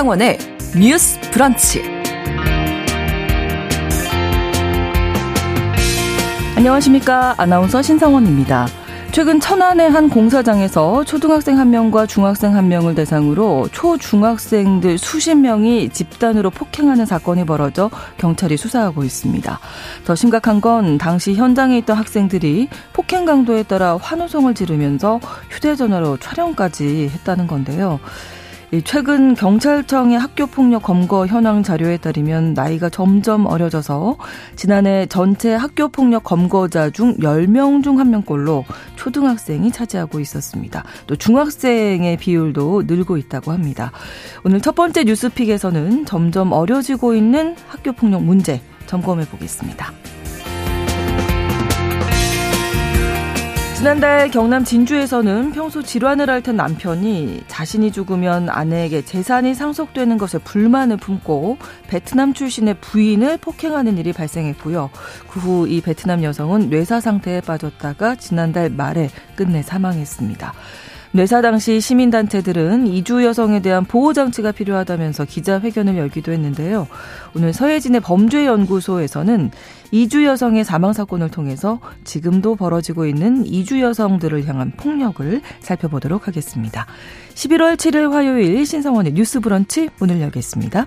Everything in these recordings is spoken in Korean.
신성원의 뉴스 브런치. 안녕하십니까. 아나운서 신성원입니다. 최근 천안의 한 공사장에서 초등학생 한 명과 중학생 한 명을 대상으로 초중학생들 수십 명이 집단으로 폭행하는 사건이 벌어져 경찰이 수사하고 있습니다. 더 심각한 건 당시 현장에 있던 학생들이 폭행 강도에 따라 환호성을 지르면서 휴대전화로 촬영까지 했다는 건데요. 최근 경찰청의 학교 폭력 검거 현황 자료에 따르면 나이가 점점 어려져서 지난해 전체 학교 폭력 검거자 중 10명 중 1명꼴로 초등학생이 차지하고 있었습니다. 또 중학생의 비율도 늘고 있다고 합니다. 오늘 첫 번째 뉴스픽에서는 점점 어려지고 있는 학교 폭력 문제 점검해 보겠습니다. 지난달 경남 진주에서는 평소 질환을 앓던 남편이 자신이 죽으면 아내에게 재산이 상속되는 것에 불만을 품고 베트남 출신의 부인을 폭행하는 일이 발생했고요. 그 후 이 베트남 여성은 뇌사 상태에 빠졌다가 지난달 말에 끝내 사망했습니다. 뇌사 당시 시민단체들은 이주 여성에 대한 보호장치가 필요하다면서 기자회견을 열기도 했는데요. 오늘 서예진의 범죄연구소에서는 이주 여성의 사망 사건을 통해서 지금도 벌어지고 있는 이주 여성들을 향한 폭력을 살펴보도록 하겠습니다. 11월 7일 화요일 신성원의 뉴스 브런치 문을 열겠습니다.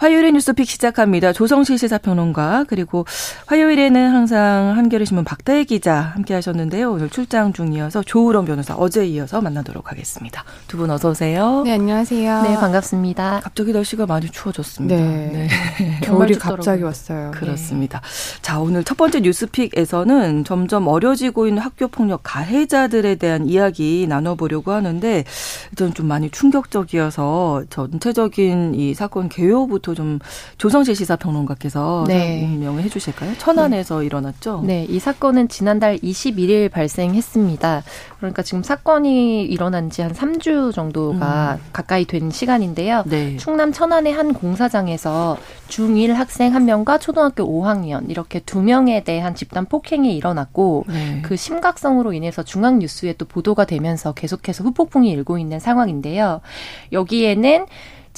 화요일의 뉴스픽 시작합니다. 조성실 시사평론가 그리고 화요일에는 항상 한겨레 신문 박다혜 기자 함께 하셨는데요. 오늘 출장 중이어서 조우런 변호사 어제 이어서 만나도록 하겠습니다. 두 분 어서 오세요. 네, 안녕하세요. 네, 반갑습니다. 갑자기 날씨가 많이 추워졌습니다. 네. 네. 겨울이 갑자기 왔어요. 그렇습니다. 네. 자, 오늘 첫 번째 뉴스픽에서는 점점 어려지고 있는 학교 폭력 가해자들에 대한 이야기 나눠보려고 하는데 일단 좀 많이 충격적이어서 전체적인 이 사건 개요부터 좀 조성실 시사평론가께서 네. 설명을 해주실까요? 천안에서 네. 일어났죠. 네, 이 사건은 지난달 21일 발생했습니다. 그러니까 지금 사건이 일어난 지 한 3주 정도가 음. 가까이 된 시간인데요. 네. 충남 천안의 한 공사장에서 중1 학생 한 명과 초등학교 5학년 이렇게 두 명에 대한 집단 폭행이 일어났고 네. 그 심각성으로 인해서 중앙 뉴스에 또 보도가 되면서 계속해서 후폭풍이 일고 있는 상황인데요. 여기에는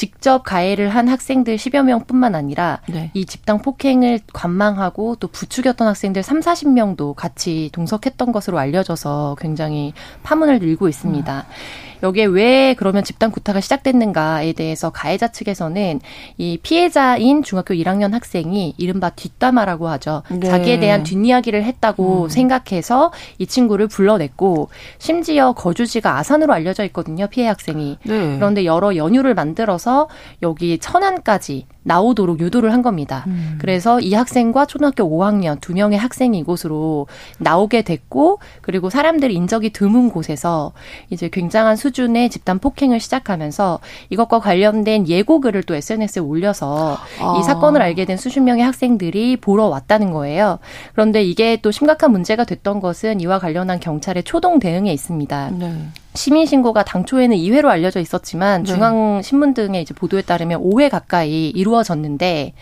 직접 가해를 한 학생들 10여 명뿐만 아니라 네. 이 집단 폭행을 관망하고 또 부추겼던 학생들 3, 40명도 같이 동석했던 것으로 알려져서 굉장히 파문을 일고 있습니다. 음. 여기에 왜 그러면 집단 구타가 시작됐는가에 대해서 가해자 측에서는 이 피해자인 중학교 1학년 학생이 이른바 뒷담화라고 하죠. 네. 자기에 대한 뒷이야기를 했다고 음. 생각해서 이 친구를 불러냈고 심지어 거주지가 아산으로 알려져 있거든요. 피해 학생이. 네. 그런데 여러 연유를 만들어서 여기 천안까지 나오도록 유도를 한 겁니다. 음. 그래서 이 학생과 초등학교 5학년 두 명의 학생이 이곳으로 나오게 됐고 그리고 사람들이 인적이 드문 곳에서 이제 굉장한 수준의 집단 폭행을 시작하면서 이것과 관련된 예고글을 또 SNS에 올려서 아. 이 사건을 알게 된 수십 명의 학생들이 보러 왔다는 거예요. 그런데 이게 또 심각한 문제가 됐던 것은 이와 관련한 경찰의 초동 대응에 있습니다. 네. 시민 신고가 당초에는 2회로 알려져 있었지만 네. 중앙 신문 등의 이제 보도에 따르면 5회 가까이 이루어졌는데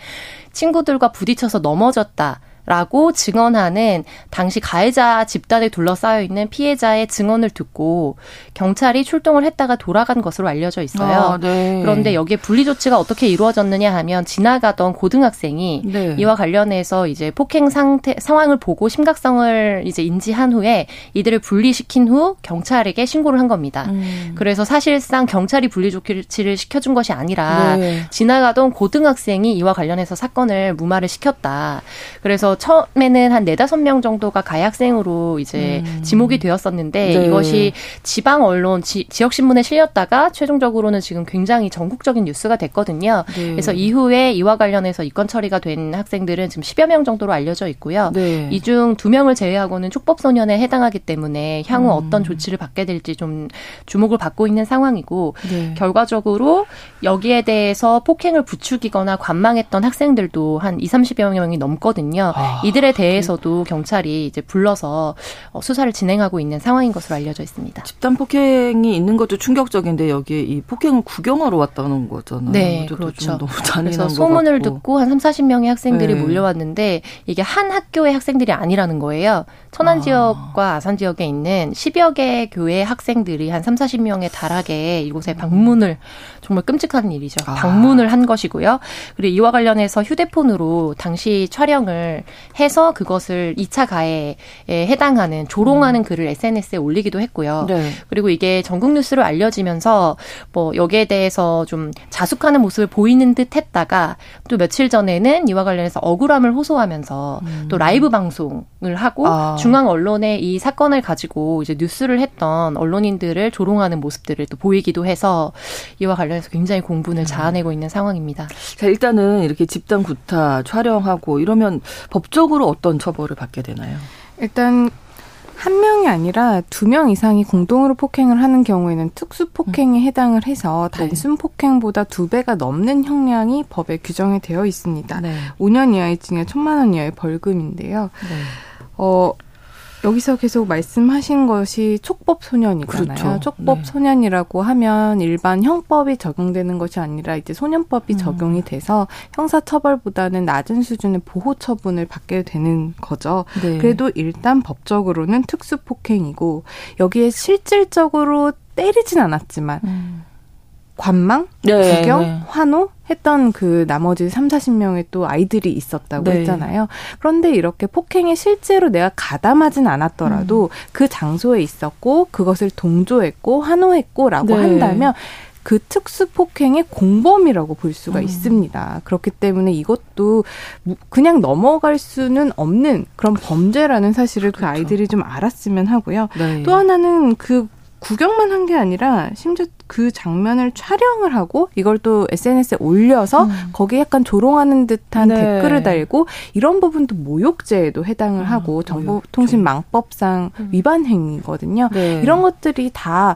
친구들과 부딪혀서 넘어졌다. 라고 증언하는 당시 가해자 집단에 둘러싸여 있는 피해자의 증언을 듣고 경찰이 출동을 했다가 돌아간 것으로 알려져 있어요. 아, 네. 그런데 여기에 분리 조치가 어떻게 이루어졌느냐 하면 지나가던 고등학생이 네. 이와 관련해서 이제 폭행 상태 상황을 보고 심각성을 이제 인지한 후에 이들을 분리시킨 후 경찰에게 신고를 한 겁니다. 음. 그래서 사실상 경찰이 분리 조치를 시켜준 것이 아니라 네. 지나가던 고등학생이 이와 관련해서 사건을 무마를 시켰다. 그래서 그래서 처음에는 한 네다섯 명 정도가 가해 학생으로 이제 음. 지목이 되었었는데 네. 이것이 지방 언론 지, 지역 신문에 실렸다가 최종적으로는 지금 굉장히 전국적인 뉴스가 됐거든요. 네. 그래서 이후에 이와 관련해서 입건 처리가 된 학생들은 지금 10여 명 정도로 알려져 있고요. 네. 이중 두 명을 제외하고는 촉법 소년에 해당하기 때문에 향후 음. 어떤 조치를 받게 될지 좀 주목을 받고 있는 상황이고 네. 결과적으로 여기에 대해서 폭행을 부추기거나 관망했던 학생들도 한 2, 30여 명이 넘거든요. 아, 이들에 대해서도 경찰이 이제 불러서 어, 수사를 진행하고 있는 상황인 것으로 알려져 있습니다. 집단 폭행이 있는 것도 충격적인데 여기에 이 폭행을 구경하러 왔다는 거잖아요. 네, 그렇죠. 그래서 소문을 듣고 한 3, 40명의 학생들이 네. 몰려왔는데 이게 한 학교의 학생들이 아니라는 거예요. 천안 아. 지역과 아산 지역에 있는 10여 개 교회 학생들이 한 3, 40명에 달하게 이곳에 방문을 정말 끔찍한 일이죠. 아. 방문을 한 것이고요. 그리고 이와 관련해서 휴대폰으로 당시 촬영을 해서 그것을 2차 가해에 해당하는 조롱하는 음. 글을 SNS에 올리기도 했고요. 네. 그리고 이게 전국 뉴스로 알려지면서 뭐 여기에 대해서 좀 자숙하는 모습을 보이는 듯 했다가 또 며칠 전에는 이와 관련해서 억울함을 호소하면서 음. 또 라이브 방송을 하고 아. 중앙 언론에 이 사건을 가지고 이제 뉴스를 했던 언론인들을 조롱하는 모습들을 또 보이기도 해서 이와 관련해서 굉장히 공분을 음. 자아내고 있는 상황입니다. 자, 일단은 이렇게 집단 구타 촬영하고 이러면 법 적으로 어떤 처벌을 받게 되나요? 일단 한 명이 아니라 두 명 이상이 공동으로 폭행을 하는 경우에는 특수 폭행에 음. 해당을 해서 네. 단순 폭행보다 두 배가 넘는 형량이 법에 규정이 되어 있습니다. 네. 5년 이하의 징역, 1천만 원 이하의 벌금인데요. 네. 어, 여기서 계속 말씀하신 것이 촉법 소년이잖아요. 그렇죠. 촉법 네. 소년이라고 하면 일반 형법이 적용되는 것이 아니라 이제 소년법이 음. 적용이 돼서 형사 처벌보다는 낮은 수준의 보호 처분을 받게 되는 거죠. 네. 그래도 일단 법적으로는 특수 폭행이고 여기에 실질적으로 때리진 않았지만 음. 관망, 네, 구경, 네. 환호 했던 그 나머지 3, 40명의 또 아이들이 있었다고 네. 했잖아요. 그런데 이렇게 폭행에 실제로 내가 가담하진 않았더라도 음. 그 장소에 있었고 그것을 동조했고 환호했고라고 네. 한다면 그 특수 폭행의 공범이라고 볼 수가 음. 있습니다. 그렇기 때문에 이것도 그냥 넘어갈 수는 없는 그런 범죄라는 사실을 그 그렇죠. 그 아이들이 좀 알았으면 하고요. 네. 또 하나는 그 구경만 한 게 아니라 심지어 그 장면을 촬영을 하고 이걸 또 SNS에 올려서 음. 거기에 약간 조롱하는 듯한 네. 댓글을 달고 이런 부분도 모욕죄에도 해당을 음, 하고 정보통신망법상 음. 위반 행위거든요. 네. 이런 것들이 다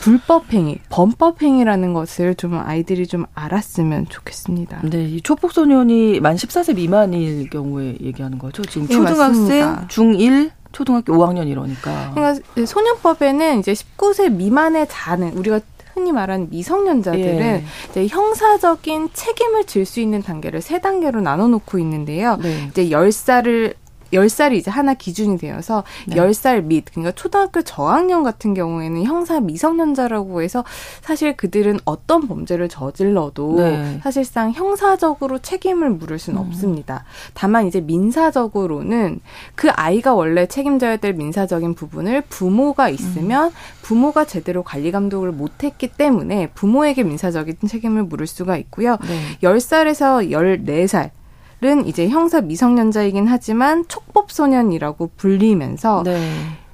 불법 행위, 범법 행위라는 것을 좀 아이들이 좀 알았으면 좋겠습니다. 네, 이 초폭 소년이 만 14세 미만일 경우에 얘기하는 거죠. 지금 네, 초등학생, 네, 중1 초등학교 5학년 이러니까. 그러니까 소년법에는 이제 19세 미만의 자는 우리가 흔히 말하는 미성년자들은 예. 이제 형사적인 책임을 질 수 있는 단계를 세 단계로 나눠 놓고 있는데요. 네. 이제 10살을 10살이 이제 하나 기준이 되어서 네. 10살 밑, 그러니까 초등학교 저학년 같은 경우에는 형사 미성년자라고 해서 사실 그들은 어떤 범죄를 저질러도 네. 사실상 형사적으로 책임을 물을 수는 음. 없습니다. 다만 이제 민사적으로는 그 아이가 원래 책임져야 될 민사적인 부분을 부모가 있으면 음. 부모가 제대로 관리 감독을 못했기 때문에 부모에게 민사적인 책임을 물을 수가 있고요. 네. 10살에서 14살 은 이제 형사 미성년자이긴 하지만 촉법 소년이라고 불리면서 네.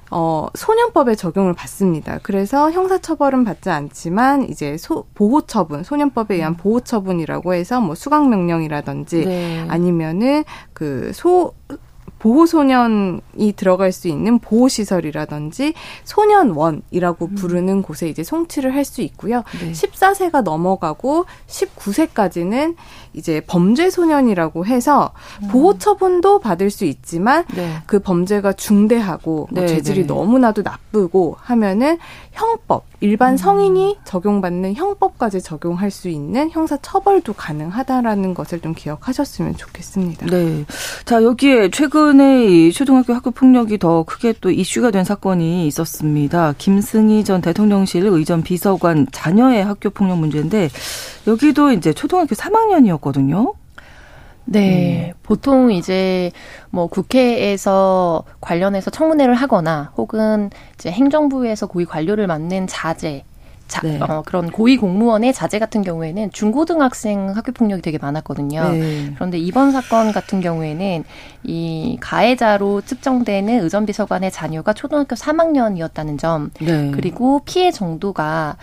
어, 소년법에 적용을 받습니다. 그래서 형사처벌은 받지 않지만 이제 소, 보호처분, 소년법에 의한 음. 보호처분이라고 해서 뭐 수강명령이라든지 네. 아니면은 그 소, 보호소년이 들어갈 수 있는 보호시설이라든지 소년원이라고 음. 부르는 곳에 이제 송치를 할 수 있고요. 네. 14세가 넘어가고 19세까지는 이제 범죄 소년이라고 해서 음. 보호 처분도 받을 수 있지만 네. 그 범죄가 중대하고 뭐 네, 재질이 네. 너무나도 나쁘고 하면은 형법 일반 음. 성인이 적용받는 형법까지 적용할 수 있는 형사 처벌도 가능하다라는 것을 좀 기억하셨으면 좋겠습니다. 네. 자, 여기에 최근에 이 초등학교 학교 폭력이 더 크게 또 이슈가 된 사건이 있었습니다. 김승희 전 대통령실 의전 비서관 자녀의 학교 폭력 문제인데 여기도 이제 초등학교 3학년이었거든요. 네. 음. 보통 이제 뭐 국회에서 관련해서 청문회를 하거나 혹은 이제 행정부에서 고위 관료를 맡는 자제 자, 네. 어, 그런 고위 공무원의 자제 같은 경우에는 중고등학생 학교 폭력이 되게 많았거든요. 네. 그런데 이번 사건 같은 경우에는 이 가해자로 측정되는 의전 비서관의 자녀가 초등학교 3학년이었다는 점, 네. 그리고 피해 정도가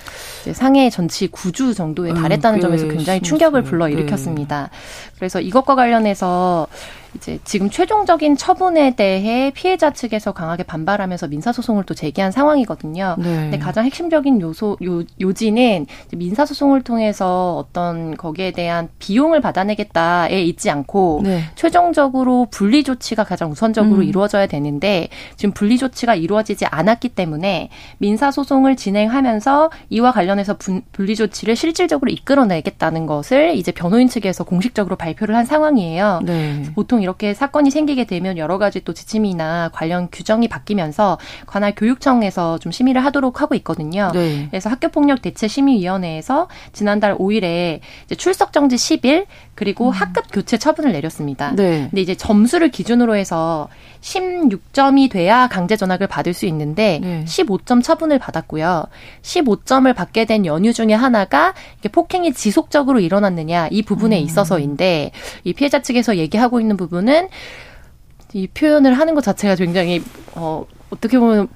상해 전치 9주 정도에 달했다는 음, 점에서 굉장히 충격을 불러 일으켰습니다. 그래서 이것과 관련해서 이제 지금 최종적인 처분에 대해 피해자 측에서 강하게 반발하면서 민사소송을 또 제기한 상황이거든요. 네. 근데 가장 핵심적인 요소 요, 요지는 민사소송을 통해서 어떤 거기에 대한 비용을 받아내겠다에 있지 않고 네. 최종적으로 분리 조치가 가장 우선적으로 음. 이루어져야 되는데 지금 분리 조치가 이루어지지 않았기 때문에 민사소송을 진행하면서 이와 관련해서 분, 분리 조치를 실질적으로 이끌어내겠다는 것을 이제 변호인 측에서 공식적으로 발표를 한 상황이에요. 네. 보통 이렇게 사건이 생기게 되면 여러 가지 또 지침이나 관련 규정이 바뀌면서 관할 교육청에서 좀 심의를 하도록 하고 있거든요. 네. 그래서 학교폭력 대체 심의위원회에서 지난달 5일에 출석 정지 10일 그리고 음. 학급 교체 처분을 내렸습니다. 네. 근데 이제 점수를 기준으로 해서 16점이 돼야 강제 전학을 받을 수 있는데 네. 15점 처분을 받았고요. 15점을 받게 된 연유 중에 하나가 이게 폭행이 지속적으로 일어났느냐 이 부분에 음. 있어서인데 이 피해자 측에서 얘기하고 있는 부분은 이 표현을 하는 것 자체가 굉장히 어 어떻게 보면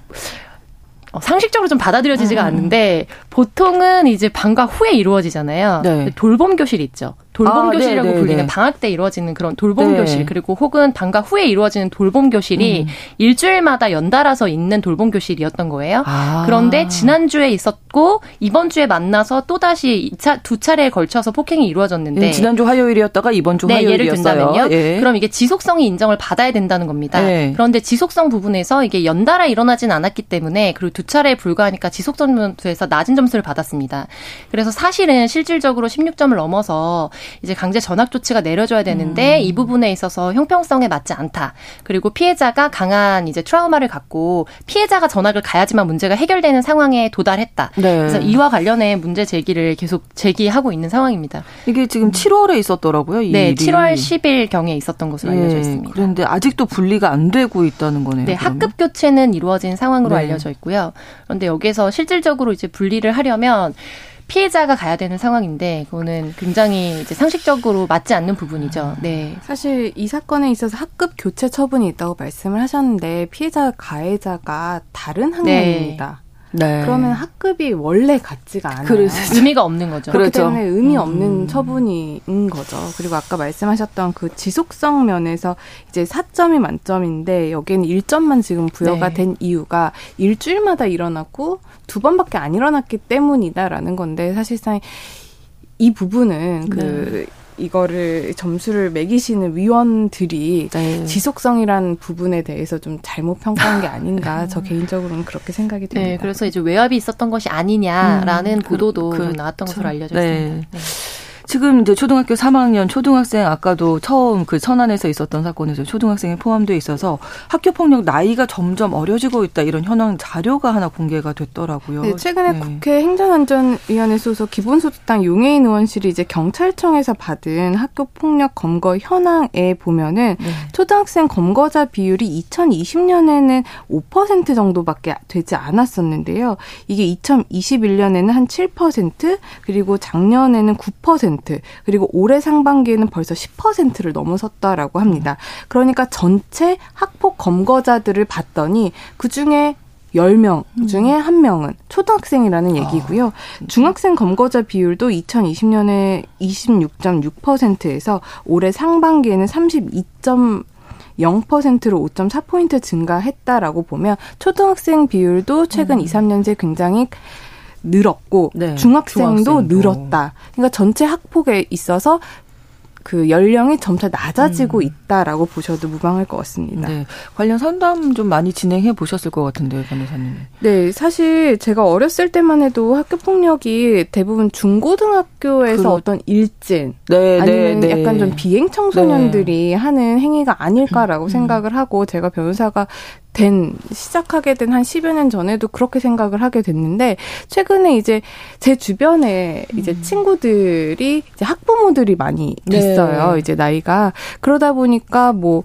어, 상식적으로 좀 받아들여지지가 음. 않는데 보통은 이제 방과 후에 이루어지잖아요. 네. 돌봄 교실 있죠. 돌봄 아, 교실이라고 네, 네, 불리는 네. 방학 때 이루어지는 그런 돌봄 네. 교실 그리고 혹은 방과 후에 이루어지는 돌봄 교실이 음. 일주일마다 연달아서 있는 돌봄 교실이었던 거예요. 아. 그런데 지난주에 있었고 이번 주에 만나서 또 다시 두 차례에 걸쳐서 폭행이 이루어졌는데 네, 지난주 화요일이었다가 이번 주 화요일이었어요. 예를 든다면요. 예. 그럼 이게 지속성이 인정을 받아야 된다는 겁니다. 예. 그런데 지속성 부분에서 이게 연달아 일어나진 않았기 때문에 그리고 두 차례에 불과하니까 지속점수에서 낮은 점수를 받았습니다. 그래서 사실은 실질적으로 16점을 넘어서 이제 강제 전학 조치가 내려져야 되는데 음. 이 부분에 있어서 형평성에 맞지 않다. 그리고 피해자가 강한 이제 트라우마를 갖고 피해자가 전학을 가야지만 문제가 해결되는 상황에 도달했다. 네. 그래서 이와 관련해 문제 제기를 계속 제기하고 있는 상황입니다. 이게 지금 7월에 있었더라고요. 네, 일이. 7월 10일 경에 있었던 것으로 네. 알려져 있습니다. 그런데 아직도 분리가 안 되고 있다는 거네요. 네, 그러면? 학급 교체는 이루어진 상황으로 네. 알려져 있고요. 그런데 여기서 실질적으로 이제 분리를 하려면 피해자가 가야 되는 상황인데 그거는 굉장히 이제 상식적으로 맞지 않는 부분이죠. 네. 사실 이 사건에 있어서 학급 교체 처분이 있다고 말씀을 하셨는데 피해자 가해자가 다른 학년입니다. 네. 네. 그러면 학급이 원래 같지가 않아요. 그래서 의미가 없는 거죠. 그렇기 그렇죠. 때문에 의미 없는 음. 처분인 거죠. 그리고 아까 말씀하셨던 그 지속성 면에서 이제 4점이 만점인데 여기에는 1점만 지금 부여가 네. 된 이유가 일주일마다 일어났고 두 번밖에 안 일어났기 때문이다라는 건데 사실상 이 부분은 그 네. 이거를 점수를 매기시는 위원들이 네. 지속성이란 부분에 대해서 좀 잘못 평가한 게 아닌가 저 개인적으로는 그렇게 생각이 듭니다. 네, 그래서 이제 외압이 있었던 것이 아니냐라는 음, 보도도 그, 그, 나왔던 것으로 알려져 네. 있습니다. 네. 지금 이제 초등학교 3학년 초등학생 아까도 처음 그 천안에서 있었던 사건에서 초등학생이 포함되어 있어서 학교 폭력 나이가 점점 어려지고 있다 이런 현황 자료가 하나 공개가 됐더라고요. 네, 최근에 네. 국회 행정안전위원회 소속 기본소득당 용해인 의원실이 이제 경찰청에서 받은 학교 폭력 검거 현황에 보면은 네. 초등학생 검거자 비율이 2020년에는 5% 정도밖에 되지 않았었는데요. 이게 2021년에는 한 7% 그리고 작년에는 9% 10% 그리고 올해 상반기에는 벌써 10%를 넘어섰다라고 합니다. 그러니까 전체 학폭 검거자들을 봤더니 그 중에 10명 중에 한 명은 초등학생이라는 얘기고요. 아, 중학생 검거자 비율도 2020년에 26.6%에서 올해 상반기에는 32. 0%로 5.4포인트 증가했다라고 보면 초등학생 비율도 최근 음. 2, 3년째 굉장히 늘었고 네, 중학생도, 중학생도 늘었다. 그러니까 전체 학폭에 있어서 그 연령이 점차 낮아지고 음. 있다라고 보셔도 무방할 것 같습니다. 네. 관련 상담 좀 많이 진행해 보셨을 것 같은데요, 변호사님. 네, 사실 제가 어렸을 때만 해도 학교 폭력이 대부분 중고등학 교에서 그렇... 어떤 일진 네, 네 아니면 네, 약간 좀 비행 청소년들이 네. 하는 행위가 아닐까라고 음. 생각을 하고 제가 변호사가 된 시작하게 된 한 10여 년 전에도 그렇게 생각을 하게 됐는데 최근에 이제 제 주변에 이제 음. 친구들이 이제 학부모들이 많이 됐어요. 네. 이제 나이가 그러다 보니까 뭐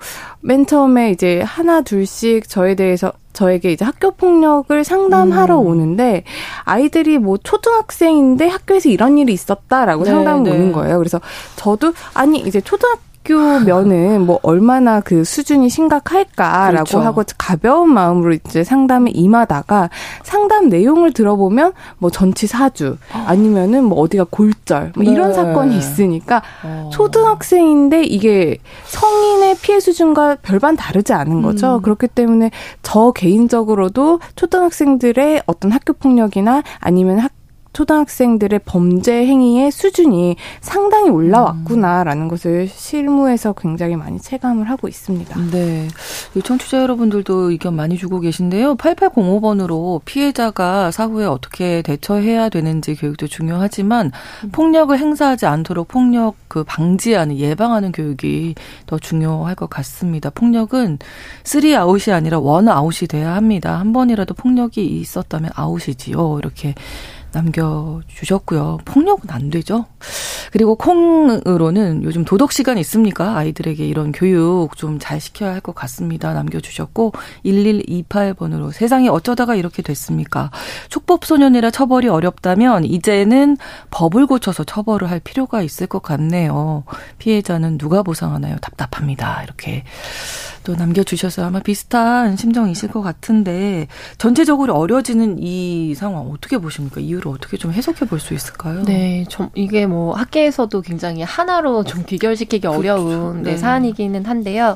맨 처음에 이제 하나 둘씩 저에 대해서 저에게 이제 학교 폭력을 상담하러 음. 오는데 아이들이 뭐 초등학생인데 학교에서 이런 일이 있었다라고 네, 상담을 네. 오는 거예요. 그래서 저도 아니 이제 초등학 학교면은 뭐 얼마나 그 수준이 심각할까라고 그렇죠. 하고 가벼운 마음으로 이제 상담에 임하다가 상담 내용을 들어보면 뭐 전치 사주 아니면은 뭐 어디가 골절 뭐 네. 이런 사건이 있으니까 어. 초등학생인데 이게 성인의 피해 수준과 별반 다르지 않은 거죠. 음. 그렇기 때문에 저 개인적으로도 초등학생들의 어떤 학교 폭력이나 아니면 학 초등학생들의 범죄 행위의 수준이 상당히 올라왔구나라는 음. 것을 실무에서 굉장히 많이 체감을 하고 있습니다. 네. 청취자 여러분들도 의견 많이 주고 계신데요. 8805번으로 피해자가 사후에 어떻게 대처해야 되는지 교육도 중요하지만 음. 폭력을 행사하지 않도록 폭력 그 방지하는 예방하는 교육이 더 중요할 것 같습니다. 폭력은 three 아웃이 아니라 one 아웃이 돼야 합니다. 한 번이라도 폭력이 있었다면 아웃이지요. 이렇게 남겨주셨고요. 폭력은 안 되죠. 그리고 콩으로는 요즘 도덕 시간 있습니까? 아이들에게 이런 교육 좀 잘 시켜야 할 것 같습니다. 남겨주셨고 1128번으로 세상이 어쩌다가 이렇게 됐습니까? 촉법소년이라 처벌이 어렵다면 이제는 법을 고쳐서 처벌을 할 필요가 있을 것 같네요. 피해자는 누가 보상하나요? 답답합니다. 이렇게 또 남겨주셔서 아마 비슷한 심정이실 것 같은데 전체적으로 어려지는 이 상황 어떻게 보십니까? 이유를 어떻게 좀 해석해 볼 수 있을까요? 네, 좀 이게 뭐 학계에서도 굉장히 하나로 좀 귀결시키기 그렇죠. 어려운 네. 네, 사안이기는 한데요.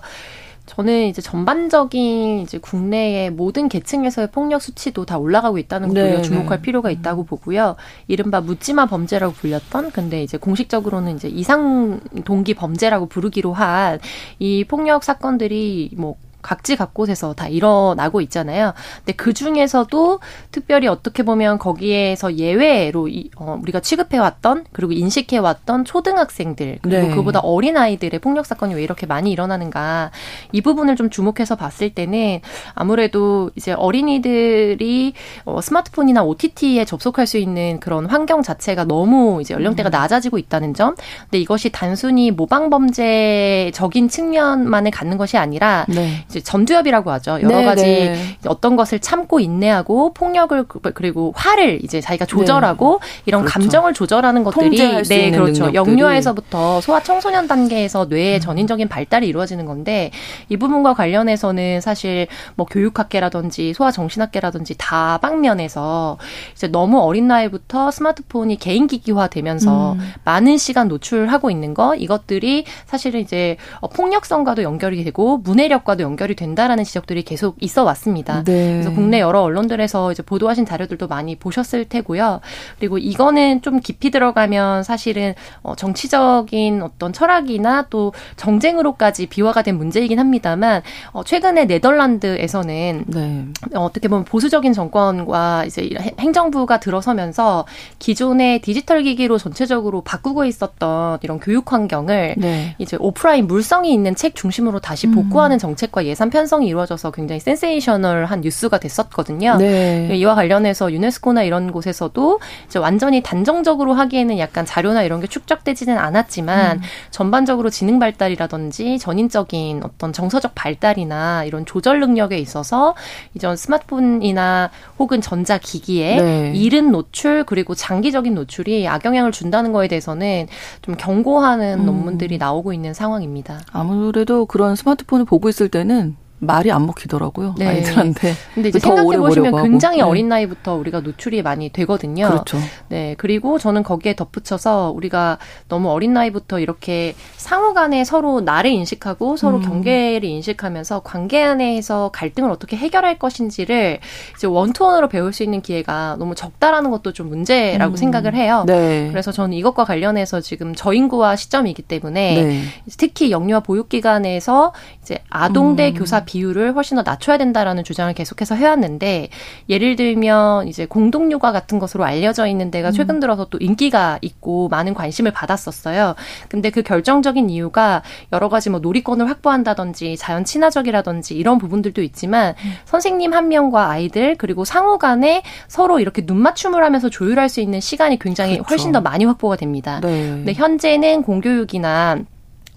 저는 이제 전반적인 이제 국내의 모든 계층에서의 폭력 수치도 다 올라가고 있다는 거 네, 주목할 네. 필요가 있다고 보고요. 이른바 묻지마 범죄라고 불렸던 근데 이제 공식적으로는 이제 이상 동기 범죄라고 부르기로 한 이 폭력 사건들이 뭐 각지 각곳에서 다 일어나고 있잖아요. 근데 그 중에서도 특별히 어떻게 보면 거기에서 예외로 이, 어, 우리가 취급해왔던 그리고 인식해왔던 초등학생들 그리고 네. 그보다 어린 아이들의 폭력 사건이 왜 이렇게 많이 일어나는가 이 부분을 좀 주목해서 봤을 때는 아무래도 이제 어린이들이 어, 스마트폰이나 OTT에 접속할 수 있는 그런 환경 자체가 너무 이제 연령대가 음. 낮아지고 있다는 점. 근데 이것이 단순히 모방 범죄적인 측면만을 갖는 것이 아니라 네. 이제 전두엽이라고 하죠. 여러 네, 가지 네. 어떤 것을 참고 인내하고 폭력을 그, 그리고 화를 이제 자기가 조절하고 네. 이런 그렇죠. 감정을 조절하는 것들이 네 그렇죠. 능력들이. 영유아에서부터 소아 청소년 단계에서 뇌의 음. 전인적인 발달이 이루어지는 건데 이 부분과 관련해서는 사실 뭐 교육학계라든지 소아 정신학계라든지 다방면에서 이제 너무 어린 나이부터 스마트폰이 개인기기화 되면서 음. 많은 시간 노출하고 있는 거 이것들이 사실은 이제 어, 폭력성과도 연결이 되고 문해력과도 연결 연결이 된다라는 지적들이 계속 있어 왔습니다. 네. 그래서 국내 여러 언론들에서 이제 보도하신 자료들도 많이 보셨을 테고요. 그리고 이거는 좀 깊이 들어가면 사실은 어 정치적인 어떤 철학이나 또 정쟁으로까지 비화가 된 문제이긴 합니다만 어 최근에 네덜란드에서는 네. 어 어떻게 보면 보수적인 정권과 이제 행정부가 들어서면서 기존의 디지털 기기로 전체적으로 바꾸고 있었던 이런 교육 환경을 네. 이제 오프라인 물성이 있는 책 중심으로 다시 복구하는 음. 정책과 예산 편성이 이루어져서 굉장히 센세이셔널한 뉴스가 됐었거든요. 네. 이와 관련해서 유네스코나 이런 곳에서도 이제 완전히 단정적으로 하기에는 약간 자료나 이런 게 축적되지는 않았지만 음. 전반적으로 지능 발달이라든지 전인적인 어떤 정서적 발달이나 이런 조절 능력에 있어서 이전 스마트폰이나 혹은 전자기기에 네. 이른 노출 그리고 장기적인 노출이 악영향을 준다는 거에 대해서는 좀 경고하는 음. 논문들이 나오고 있는 상황입니다. 아무래도 그런 스마트폰을 보고 있을 때는 말이 안 먹히더라고요 네. 아이들한테. 근데 이제 생각해 보시면 굉장히. 네. 어린 나이부터 우리가 노출이 많이 되거든요. 그렇죠. 네 그리고 저는 거기에 덧붙여서 우리가 너무 어린 나이부터 이렇게 상호간에 서로 나를 인식하고 서로 음. 경계를 인식하면서 관계 안에서 갈등을 어떻게 해결할 것인지를 이제 원투원으로 배울 수 있는 기회가 너무 적다라는 것도 좀 문제라고 음. 생각을 해요. 네. 그래서 저는 이것과 관련해서 지금 저인구와 시점이기 때문에 네. 특히 영유아 보육기관에서 이제 아동 대 음. 교사 비율을 훨씬 더 낮춰야 된다라는 주장을 계속해서 해왔는데 예를 들면 이제 공동육아 같은 것으로 알려져 있는 데가 음. 최근 들어서 또 인기가 있고 많은 관심을 받았었어요. 근데 그 결정적인 이유가 여러 가지 뭐 놀이권을 확보한다든지 자연 친화적이라든지 이런 부분들도 있지만 음. 선생님 한 명과 아이들 그리고 상호 간에 서로 이렇게 눈 맞춤을 하면서 조율할 수 있는 시간이 굉장히 그렇죠. 훨씬 더 많이 확보가 됩니다. 네. 근데 현재는 공교육이나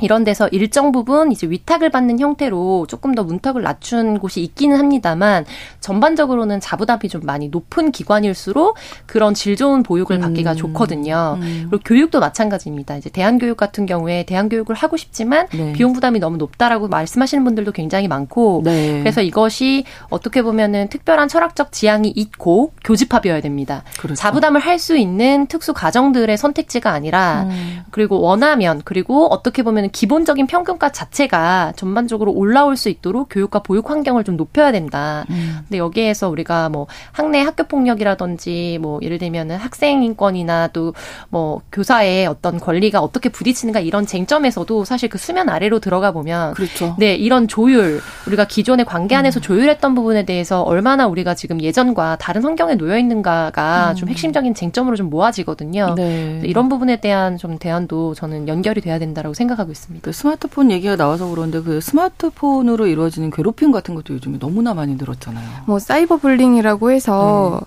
이런 데서 일정 부분 이제 위탁을 받는 형태로 조금 더 문턱을 낮춘 곳이 있기는 합니다만 전반적으로는 자부담이 좀 많이 높은 기관일수록 그런 질 좋은 보육을 받기가 음. 좋거든요. 음. 그리고 교육도 마찬가지입니다. 이제 대한교육 같은 경우에 대한교육을 하고 싶지만 네. 비용 부담이 너무 높다라고 말씀하시는 분들도 굉장히 많고 네. 그래서 이것이 어떻게 보면은 특별한 철학적 지향이 있고 교집합이어야 됩니다. 그렇죠. 자부담을 할 수 있는 특수 가정들의 선택지가 아니라 음. 그리고 원하면 그리고 어떻게 보면 기본적인 평균가 자체가 전반적으로 올라올 수 있도록 교육과 보육 환경을 좀 높여야 된다. 음. 근데 여기에서 우리가 뭐 학내 학교 폭력이라든지 뭐 예를 들면은 학생 인권이나 또 뭐 교사의 어떤 권리가 어떻게 부딪히는가 이런 쟁점에서도 사실 그 수면 아래로 들어가 보면 그렇죠. 네, 이런 조율 우리가 기존의 관계 안에서 음. 조율했던 부분에 대해서 얼마나 우리가 지금 예전과 다른 환경에 놓여 있는가가 음. 좀 핵심적인 쟁점으로 좀 모아지거든요. 네. 이런 부분에 대한 좀 대안도 저는 연결이 돼야 된다라고 생각하고 있습니다. 그 스마트폰 얘기가 나와서 그런데 그 스마트폰으로 이루어지는 괴롭힘 같은 것도 요즘에 너무나 많이 늘었잖아요. 뭐 사이버 불링이라고 해서 네.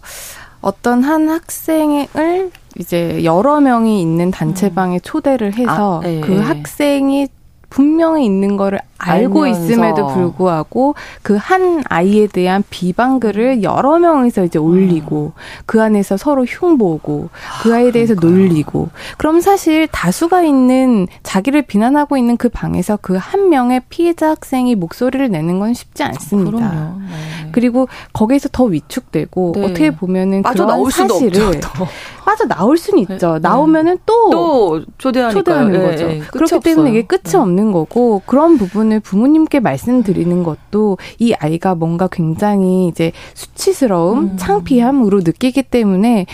어떤 한 학생을 이제 여러 명이 있는 단체방에 음. 초대를 해서 아, 네. 그 학생이 분명히 있는 거를 알고 알면서. 있음에도 불구하고 그 한 아이에 대한 비방글을 여러 명이서 이제 올리고 음. 그 안에서 서로 흉보고 그 아이에 대해서 그 놀리고 그럼 사실 다수가 있는 자기를 비난하고 있는 그 방에서 그 한 명의 피해자 학생이 목소리를 내는 건 쉽지 않습니다. 네. 그리고 거기에서 더 위축되고 네. 어떻게 보면은 그런 사실을 빠져 나올 수는 있죠. 네. 나오면은 또, 또 초대하는 네, 거죠. 네. 그렇기 때문에 이게 끝이 네. 없는 거고 그런 부분 을 부모님께 말씀드리는 것도 이 아이가 뭔가 굉장히 이제 수치스러움, 음. 창피함으로 느끼기 때문에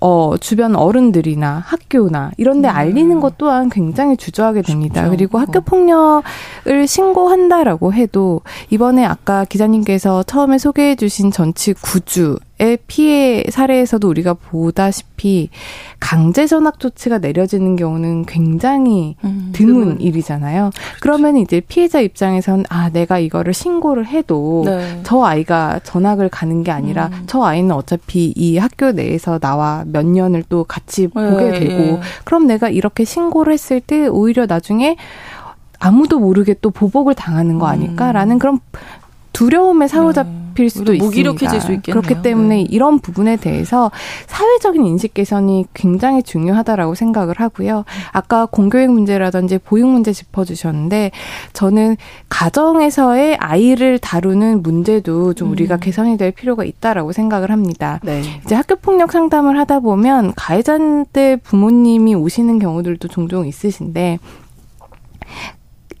어, 주변 어른들이나 학교나 이런 데 음. 알리는 것 또한 굉장히 주저하게 됩니다. 쉽죠. 그리고 학교 폭력을 신고한다라고 해도 이번에 아까 기자님께서 처음에 소개해 주신 전치 구주 의 피해 사례에서도 우리가 보다시피 강제 전학 조치가 내려지는 경우는 굉장히 음, 드문 일이잖아요. 그렇죠. 그러면 이제 피해자 입장에선 아 내가 이거를 신고를 해도 네. 저 아이가 전학을 가는 게 아니라 음. 저 아이는 어차피 이 학교 내에서 나와 몇 년을 또 같이 네, 보게 되고 네. 그럼 내가 이렇게 신고를 했을 때 오히려 나중에 아무도 모르게 또 보복을 당하는 거 음. 아닐까라는 음. 그런 두려움에 사로잡힐 네. 수도 있습니다. 무기력해질 수 있겠네요. 그렇기 때문에 네. 이런 부분에 대해서 사회적인 인식 개선이 굉장히 중요하다라고 생각을 하고요. 아까 공교육 문제라든지 보육 문제 짚어주셨는데 저는 가정에서의 아이를 다루는 문제도 좀 우리가 음. 개선이 될 필요가 있다라고 생각을 합니다. 네. 이제 학교 폭력 상담을 하다 보면 가해자들 부모님이 오시는 경우들도 종종 있으신데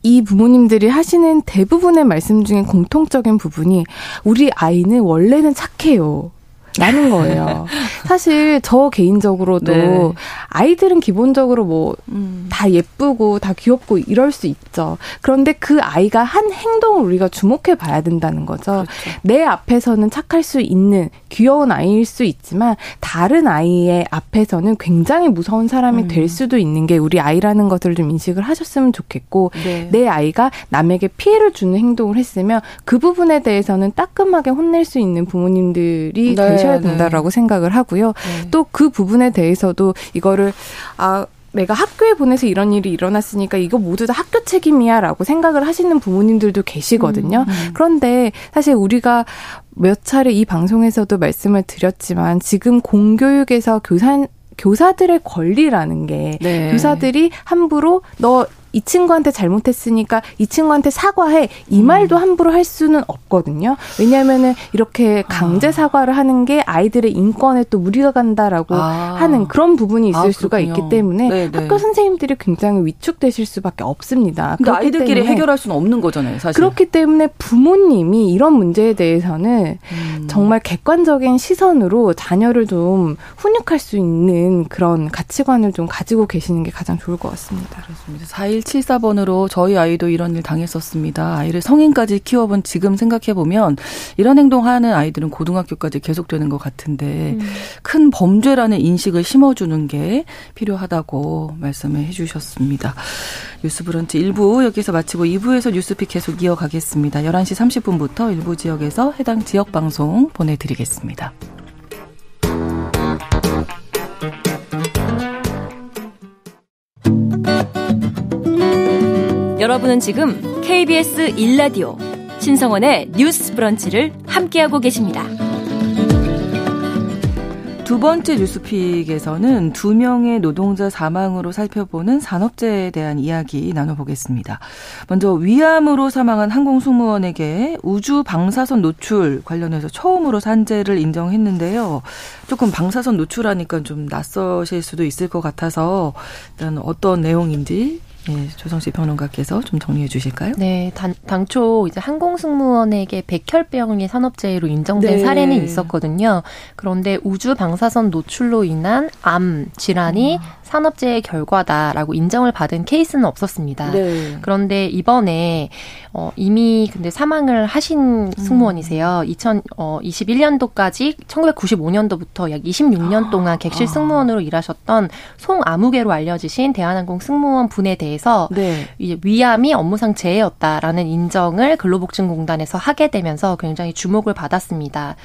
이 부모님들이 하시는 대부분의 말씀 중에 공통적인 부분이 우리 아이는 원래는 착해요. 라는 거예요. 사실 저 개인적으로도 네. 아이들은 기본적으로 뭐다 음. 예쁘고 다 귀엽고 이럴 수 있죠. 그런데 그 아이가 한 행동을 우리가 주목해 봐야 된다는 거죠. 그렇죠. 내 앞에서는 착할 수 있는 귀여운 아이일 수 있지만 다른 아이의 앞에서는 굉장히 무서운 사람이 음. 될 수도 있는 게 우리 아이라는 것을 좀 인식을 하셨으면 좋겠고 네. 내 아이가 남에게 피해를 주는 행동을 했으면 그 부분에 대해서는 따끔하게 혼낼 수 있는 부모님들이 네. 되셔야 네. 된다라고 생각을 하고요. 네. 또그 부분에 대해서도 이거를 아 내가 학교에 보내서 이런 일이 일어났으니까 이거 모두 다 학교 책임이야라고 생각을 하시는 부모님들도 계시거든요. 음, 음. 그런데 사실 우리가 몇 차례 이 방송에서도 말씀을 드렸지만 지금 공교육에서 교사 교사들의 권리라는 게 네. 교사들이 함부로 너 이 친구한테 잘못했으니까 이 친구한테 사과해 이 음. 말도 함부로 할 수는 없거든요. 왜냐하면은 이렇게 강제 아. 사과를 하는 게 아이들의 인권에 또 무리가 간다라고 아. 하는 그런 부분이 있을 아, 수가 있기 때문에 네네. 네. 학교 선생님들이 굉장히 위축되실 수밖에 없습니다. 근데 아이들끼리 해결할 수는 없는 거잖아요, 사실. 그렇기 때문에 부모님이 이런 문제에 대해서는 음. 정말 객관적인 시선으로 자녀를 좀 훈육할 수 있는 그런 가치관을 좀 가지고 계시는 게 가장 좋을 것 같습니다. 그렇습니다. 4174번으로 저희 아이도 이런 일 당했었습니다. 아이를 성인까지 키워본 지금 생각해보면 이런 행동하는 아이들은 고등학교까지 계속되는 것 같은데 음. 큰 범죄라는 인식을 심어주는 게 필요하다고 말씀을 해주셨습니다. 뉴스 브런치 1부 여기서 마치고 2부에서 뉴스픽 계속 이어가겠습니다. 11시 30분부터 일부 지역에서 해당 지역 방송 보내드리겠습니다. 여러분은 지금 KBS 1라디오 신성원의 뉴스 브런치를 함께하고 계십니다. 두 번째 뉴스픽에서는 두 명의 노동자 사망으로 살펴보는 산업재해에 대한 이야기 나눠보겠습니다. 먼저 위암으로 사망한 항공승무원에게 우주 방사선 노출 관련해서 처음으로 산재를 인정했는데요. 조금 방사선 노출하니까 좀 낯서실 수도 있을 것 같아서 일단 어떤 내용인지 예, 조성씨 평론가께서 좀 정리해 주실까요? 네, 단, 당초 이제 항공승무원에게 백혈병이 산업재해로 인정된 네. 사례는 있었거든요. 그런데 우주 방사선 노출로 인한 암 질환이 음. 산업재해 결과다라고 인정을 받은 케이스는 없었습니다. 네. 그런데 이번에 어, 이미 근데 사망을 하신 승무원이세요. 음. 2021년도까지 1995년도부터 약 26년 동안 객실 아. 승무원으로 일하셨던 송아무개로 알려지신 대한항공 승무원 분에 대해서 네. 이제 위암이 업무상 재해였다라는 인정을 근로복지공단에서 하게 되면서 굉장히 주목을 받았습니다.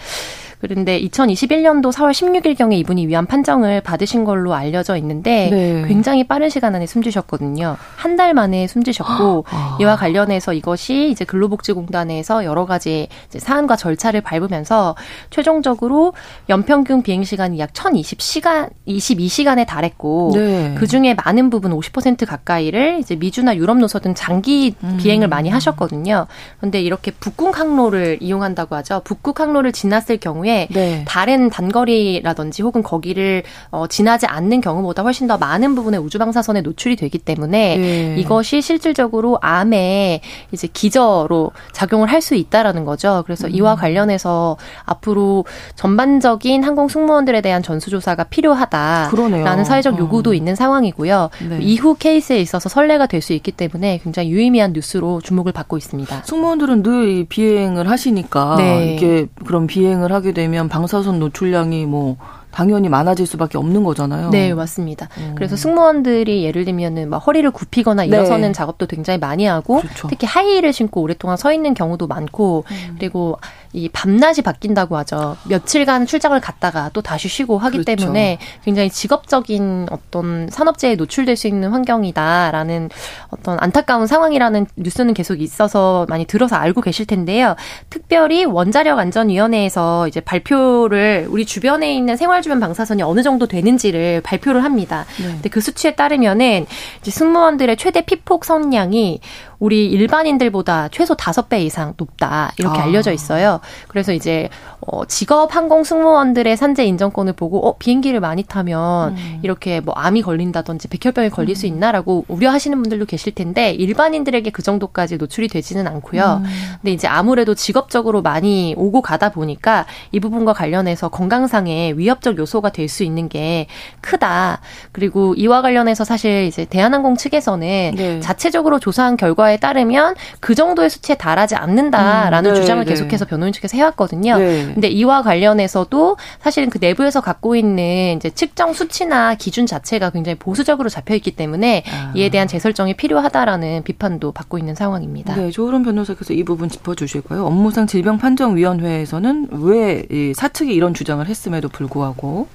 그런데 2021년도 4월 16일경에 이분이 위암 판정을 받으신 걸로 알려져 있는데 네. 굉장히 빠른 시간 안에 숨지셨거든요. 한 달 만에 숨지셨고 아. 이와 관련해서 이것이 이제 근로복지공단에서 여러 가지 사안과 절차를 밟으면서 최종적으로 연평균 비행 시간이 약 1,020시간 22시간에 달했고 네. 그 중에 많은 부분 50% 가까이를 이제 미주나 유럽 노서 등 장기 음. 비행을 많이 하셨거든요. 그런데 이렇게 북극 항로를 이용한다고 하죠. 북극 항로를 지났을 경우에 경우에 네. 다른 단거리라든지 혹은 거기를 어, 지나지 않는 경우보다 훨씬 더 많은 부분의 우주 방사선에 노출이 되기 때문에 네. 이것이 실질적으로 암에 이제 기저로 작용을 할 수 있다라는 거죠. 그래서 음. 이와 관련해서 앞으로 전반적인 항공 승무원들에 대한 전수조사가 필요하다라는 그러네요. 사회적 어. 요구도 어. 있는 상황이고요. 네. 이후 케이스에 있어서 선례가 될 수 있기 때문에 굉장히 유의미한 뉴스로 주목을 받고 있습니다. 승무원들은 늘 비행을 하시니까 네. 이게 그런 비행을 하게 되면 방사선 노출량이 뭐 당연히 많아질 수밖에 없는 거잖아요. 네, 맞습니다. 음. 그래서 승무원들이 예를 들면은 막 허리를 굽히거나 일어서는 네. 작업도 굉장히 많이 하고 그렇죠. 특히 하이힐을 신고 오랫동안 서 있는 경우도 많고 음. 그리고 이 밤낮이 바뀐다고 하죠. 며칠간 출장을 갔다가 또 다시 쉬고 하기 그렇죠. 때문에 굉장히 직업적인 어떤 산업재해에 노출될 수 있는 환경이다라는 어떤 안타까운 상황이라는 뉴스는 계속 있어서 많이 들어서 알고 계실 텐데요. 특별히 원자력 안전위원회에서 이제 발표를 우리 주변에 있는 생활 주변 방사선이 어느 정도 되는지를 발표를 합니다. 네. 근데 그 수치에 따르면은 이제 승무원들의 최대 피폭 선량이 우리 일반인들보다 최소 다섯 배 이상 높다 이렇게 아. 알려져 있어요. 그래서 이제 어, 직업 항공 승무원들의 산재 인정권을 보고 어 비행기를 많이 타면 음. 이렇게 뭐 암이 걸린다든지 백혈병이 걸릴 음. 수 있나라고 우려하시는 분들도 계실 텐데 일반인들에게 그 정도까지 노출이 되지는 않고요. 음. 근데 이제 아무래도 직업적으로 많이 오고 가다 보니까 이 부분과 관련해서 건강상의 위협적 요소가 될 수 있는 게 크다. 그리고 이와 관련해서 사실 이제 대한항공 측에서는 네. 자체적으로 조사한 결과에 따르면 그 정도의 수치에 달하지 않는다라는 음. 네, 주장을 네. 계속해서 변호인 측에서 해왔거든요. 네. 근데 이와 관련해서도 사실은 그 내부에서 갖고 있는 이제 측정 수치나 기준 자체가 굉장히 보수적으로 잡혀 있기 때문에 아. 이에 대한 재설정이 필요하다라는 비판도 받고 있는 상황입니다. 네, 조으론 변호사께서 이 부분 짚어주실까요? 업무상 질병 판정위원회에서는 왜 사측이 이런 주장을 했음에도 불구하고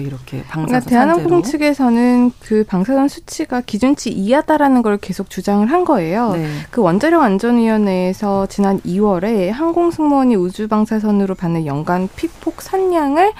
이렇게 방사선 그러니까 대한항공 측에서는 그 방사선 수치가 기준치 이하다라는 걸 계속 주장을 한 거예요. 네. 그 원자력 안전위원회에서 지난 2월에 항공 승무원이 우주 방사선으로 받는 연간 피폭 선량을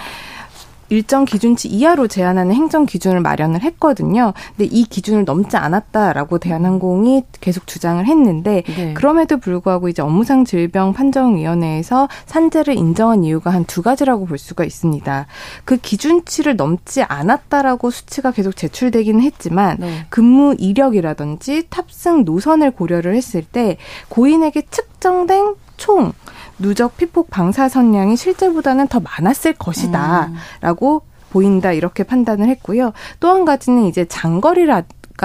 일정 기준치 이하로 제한하는 행정 기준을 마련을 했거든요. 근데 이 기준을 넘지 않았다라고 대한항공이 계속 주장을 했는데 네. 그럼에도 불구하고 이제 업무상 질병 판정위원회에서 산재를 인정한 이유가 한 두 가지라고 볼 수가 있습니다. 그 기준치를 넘지 않았다라고 수치가 계속 제출되기는 했지만 네. 근무 이력이라든지 탑승 노선을 고려를 했을 때 고인에게 측정된 총 누적 피폭 방사선량이 실제보다는 더 많았을 것이다라고 음. 보인다 이렇게 판단을 했고요. 또 한 가지는 이제 장거리가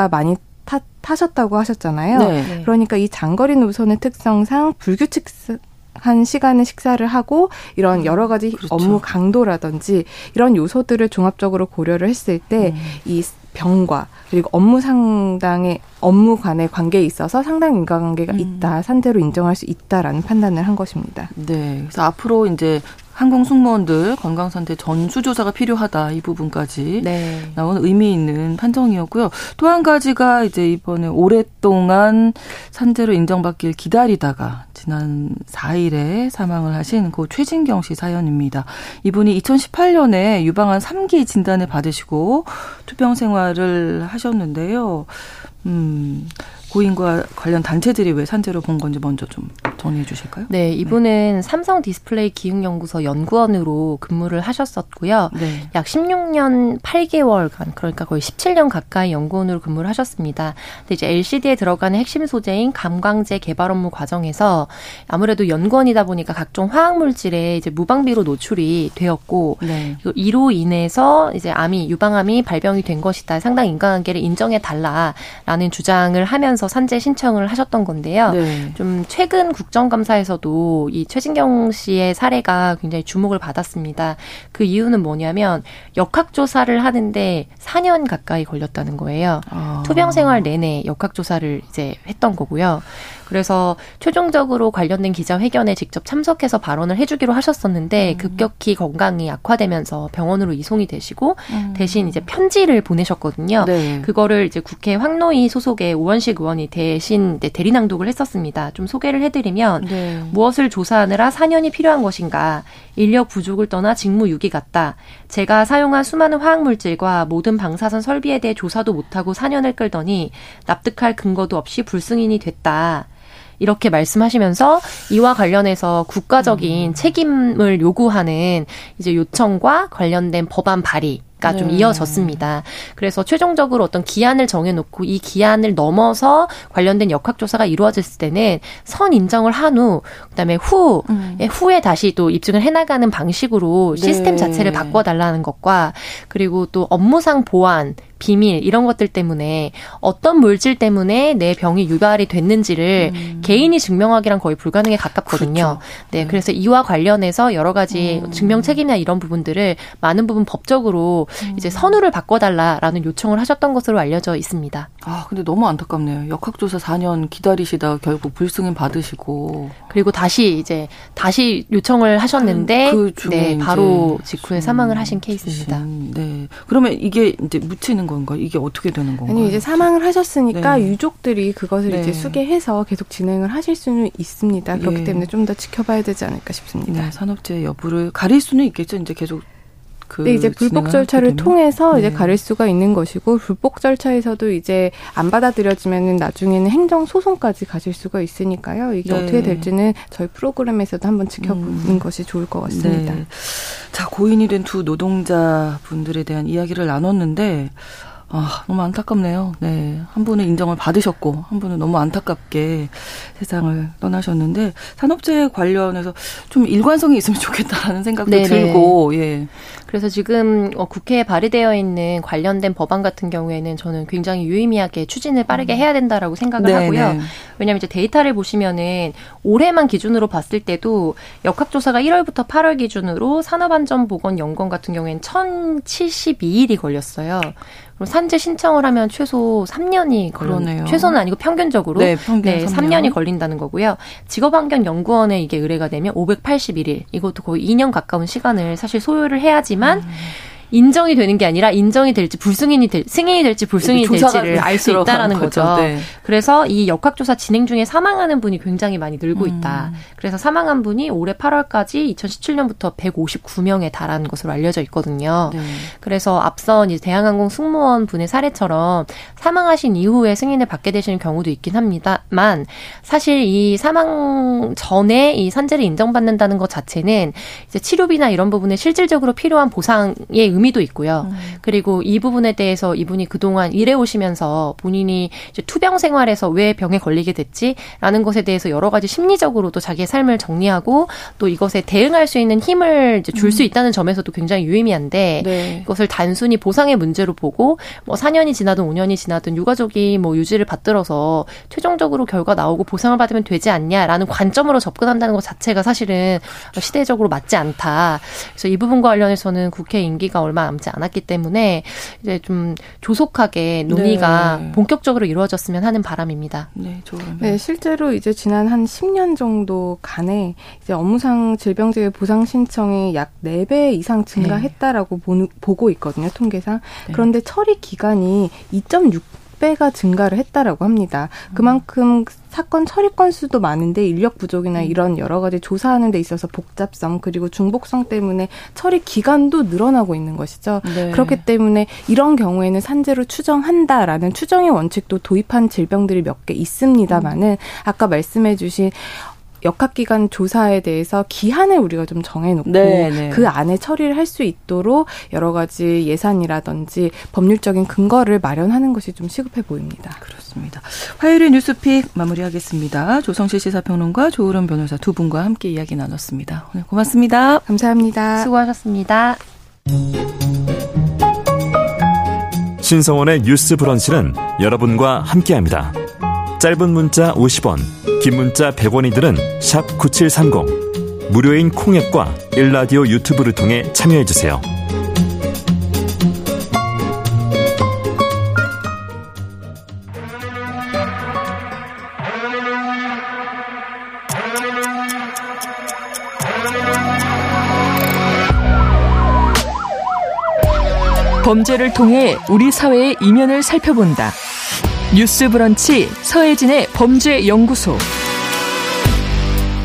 많이 타, 타셨다고 하셨잖아요. 네. 그러니까 이 장거리 노선의 특성상 불규칙 한 시간에 식사를 하고 이런 여러 가지 그렇죠. 업무 강도라든지 이런 요소들을 종합적으로 고려를 했을 때이 음. 병과 그리고 업무 상당의 업무 간의 관계에 있어서 상당 인과관계가 음. 있다 산재로 인정할 수 있다라는 판단을 한 것입니다. 네, 그래서 앞으로 이제 항공 승무원들 건강 상태 전수 조사가 필요하다 이 부분까지 네. 나온 의미 있는 판정이었고요. 또 한 가지가 이제 이번에 오랫동안 산재로 인정받길 기다리다가 지난 4일에 사망을 하신 고 최진경 씨 사연입니다. 이분이 2018년에 유방암 3기 진단을 받으시고 투병 생활을 하셨는데요. 음, 고인과 관련 단체들이 왜 산재로 본 건지 먼저 좀 정리해 주실까요? 네, 이분은 네. 삼성 디스플레이 기획연구소 연구원으로 근무를 하셨었고요. 네. 약 16년 8개월간 그러니까 거의 17년 가까이 연구원으로 근무를 하셨습니다. 근데 이제 LCD에 들어가는 핵심 소재인 감광제 개발 업무 과정에서 아무래도 연구원이다 보니까 각종 화학 물질에 이제 무방비로 노출이 되었고 네. 이로 인해서 이제 암이 유방암이 발병이 된 것이다. 상당 인과관계를 인정해 달라라는 주장을 하면서 산재 신청을 하셨던 건데요. 네. 좀 최근 국정감사에서도 이 최진경 씨의 사례가 굉장히 주목을 받았습니다. 그 이유는 뭐냐면 역학조사를 하는데 4년 가까이 걸렸다는 거예요. 아. 투병 생활 내내 역학조사를 이제 했던 거고요. 그래서 최종적으로 관련된 기자회견에 직접 참석해서 발언을 해주기로 하셨었는데 음. 급격히 건강이 악화되면서 병원으로 이송이 되시고 음. 대신 이제 편지를 보내셨거든요. 네. 그거를 이제 국회 황노희 소속의 우원식 의원이 대신 대리 낭독을 했었습니다. 좀 소개를 해드리면 네. 무엇을 조사하느라 4년이 필요한 것인가 인력 부족을 떠나 직무 유기 같다. 제가 사용한 수많은 화학물질과 모든 방사선 설비에 대해 조사도 못하고 4년을 끌더니 납득할 근거도 없이 불승인이 됐다. 이렇게 말씀하시면서 이와 관련해서 국가적인 음. 책임을 요구하는 이제 요청과 관련된 법안 발의 가좀 네. 이어졌습니다. 그래서 최종적으로 어떤 기한을 정해놓고 이 기한을 넘어서 관련된 역학조사가 이루어졌을 때는 선 인정을 한 후, 그다음에 후, 음. 후에 다시 또 입증을 해나가는 방식으로 시스템 네. 자체를 바꿔달라는 것과 그리고 또 업무상 보안, 비밀 이런 것들 때문에 어떤 물질 때문에 내 병이 유발이 됐는지를 음. 개인이 증명하기란 거의 불가능에 가깝거든요. 그렇죠. 네, 네, 그래서 이와 관련해서 여러 가지 음. 증명 책임이나 이런 부분들을 많은 부분 법적으로 음. 이제 선우를 바꿔달라라는 요청을 하셨던 것으로 알려져 있습니다. 아, 근데 너무 안타깝네요. 역학조사 4년 기다리시다 결국 불승인 받으시고 그리고 다시 이제 다시 요청을 하셨는데 그 네, 바로 직후에 사망을 하신 케이스입니다. 네. 그러면 이게 이제 묻히는 건가? 이게 어떻게 되는 건가요? 아니 이제 사망을 하셨으니까 네. 유족들이 그것을 네. 이제 수계해서 계속 진행을 하실 수는 있습니다. 그렇기 예. 때문에 좀 더 지켜봐야 되지 않을까 싶습니다. 네, 산업재해 여부를 가릴 수는 있겠죠. 이제 계속 그 네, 이제 불복 절차를 통해서 네. 이제 가릴 수가 있는 것이고 불복 절차에서도 이제 안 받아들여지면은 나중에는 행정 소송까지 가실 수가 있으니까요. 이게 네. 어떻게 될지는 저희 프로그램에서도 한번 지켜보는 음. 것이 좋을 것 같습니다. 네. 자, 고인이 된 두 노동자 분들에 대한 이야기를 나눴는데 아, 너무 안타깝네요. 네. 한 분은 인정을 받으셨고, 한 분은 너무 안타깝게 세상을 떠나셨는데, 산업재해 관련해서 좀 일관성이 있으면 좋겠다라는 생각도 네네. 들고, 예. 그래서 지금 어, 국회에 발의되어 있는 관련된 법안 같은 경우에는 저는 굉장히 유의미하게 추진을 빠르게 음. 해야 된다라고 생각을 네네. 하고요. 왜냐하면 이제 데이터를 보시면은 올해만 기준으로 봤을 때도 역학조사가 1월부터 8월 기준으로 산업안전보건연구원 같은 경우에는 1,072일이 걸렸어요. 그럼 산재 신청을 하면 최소 3년이 걸리네요. 최소는 아니고 평균적으로 네, 평균 네, 3년. 이 걸린다는 거고요. 직업환경연구원에 이게 의뢰가 되면 581일 이것도 거의 2년 가까운 시간을 사실 소요를 해야지만 음. 인정이 되는 게 아니라 인정이 될지 불승인이 될 승인이 될지 불승인이 될지를 알 수 있다라는 거죠. 거죠. 네. 그래서 이 역학조사 진행 중에 사망하는 분이 굉장히 많이 늘고 음. 있다. 그래서 사망한 분이 올해 8월까지 2017년부터 159명에 달한 것으로 알려져 있거든요. 네. 그래서 앞선 이제 대한항공 승무원 분의 사례처럼 사망하신 이후에 승인을 받게 되시는 경우도 있긴 합니다만 사실 이 사망 전에 이 산재를 인정받는다는 것 자체는 이제 치료비나 이런 부분에 실질적으로 필요한 보상의 의미도 있고요. 음. 그리고 이 부분에 대해서 이분이 그동안 일해 오시면서 본인이 이제 투병 생활에서 왜 병에 걸리게 됐지라는 것에 대해서 여러 가지 심리적으로도 자기의 삶을 정리하고 또 이것에 대응할 수 있는 힘을 줄수 음. 있다는 점에서도 굉장히 유의미한데 네. 이것을 단순히 보상의 문제로 보고 뭐 4년이 지나든 5년이 지나든 유가족이 뭐 유지를 받들어서 최종적으로 결과 나오고 보상을 받으면 되지 않냐라는 관점으로 접근한다는 것 자체가 사실은 시대적으로 맞지 않다. 그래서 이 부분과 관련해서는 국회 임기가 얼마 남지 않았기 때문에 이제 좀 조속하게 논의가 네. 본격적으로 이루어졌으면 하는 바람입니다. 네, 네, 실제로 이제 지난 한 10년 정도 간에 이제 업무상 질병재해 보상 신청이 약 4배 이상 증가했다라고 네. 보고 있거든요, 통계상. 네. 그런데 처리 기간이 2.6 배가 증가를 했다라고 합니다. 그만큼 사건 처리 건수도 많은데 인력 부족이나 음. 이런 여러 가지 조사하는 데 있어서 복잡성 그리고 중복성 때문에 처리 기간도 늘어나고 있는 것이죠. 네. 그렇기 때문에 이런 경우에는 산재로 추정한다라는 추정의 원칙도 도입한 질병들이 몇 개 있습니다만은 음. 아까 말씀해 주신 역학기관 조사에 대해서 기한을 우리가 좀 정해놓고 네네. 네. 그 안에 처리를 할 수 있도록 여러 가지 예산이라든지 법률적인 근거를 마련하는 것이 좀 시급해 보입니다. 그렇습니다. 화요일의 뉴스픽 마무리하겠습니다. 조성실 시사평론가 조으론 변호사 두 분과 함께 이야기 나눴습니다. 오늘 고맙습니다. 감사합니다. 수고하셨습니다. 신성원의 뉴스 브런치는 여러분과 함께합니다. 짧은 문자 50원, 긴 문자 100원이들은 9730. 무료인 콩앱과 일라디오 유튜브를 통해 참여해주세요. 범죄를 통해 우리 사회의 이면을 살펴본다. 뉴스 브런치 서혜진의 범죄 연구소.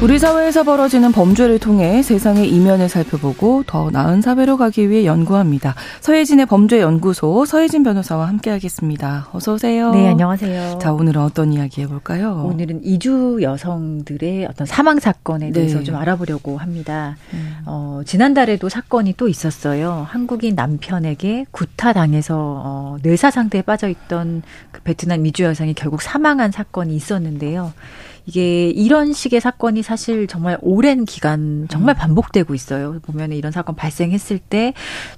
우리 사회에서 벌어지는 범죄를 통해 세상의 이면을 살펴보고 더 나은 사회로 가기 위해 연구합니다. 서혜진의 범죄연구소 서혜진 변호사와 함께하겠습니다. 어서 오세요. 네, 안녕하세요. 자, 오늘은 어떤 이야기 해볼까요? 오늘은 이주 여성들의 어떤 사망 사건에 대해서 네. 좀 알아보려고 합니다. 음. 어, 지난달에도 사건이 또 있었어요. 한국인 남편에게 구타당해서 어, 뇌사 상태에 빠져 있던 그 베트남 이주 여성이 결국 사망한 사건이 있었는데요. 이게 이런 식의 사건이 사실 정말 오랜 기간 정말 음. 반복되고 있어요. 보면 이런 사건 발생했을 때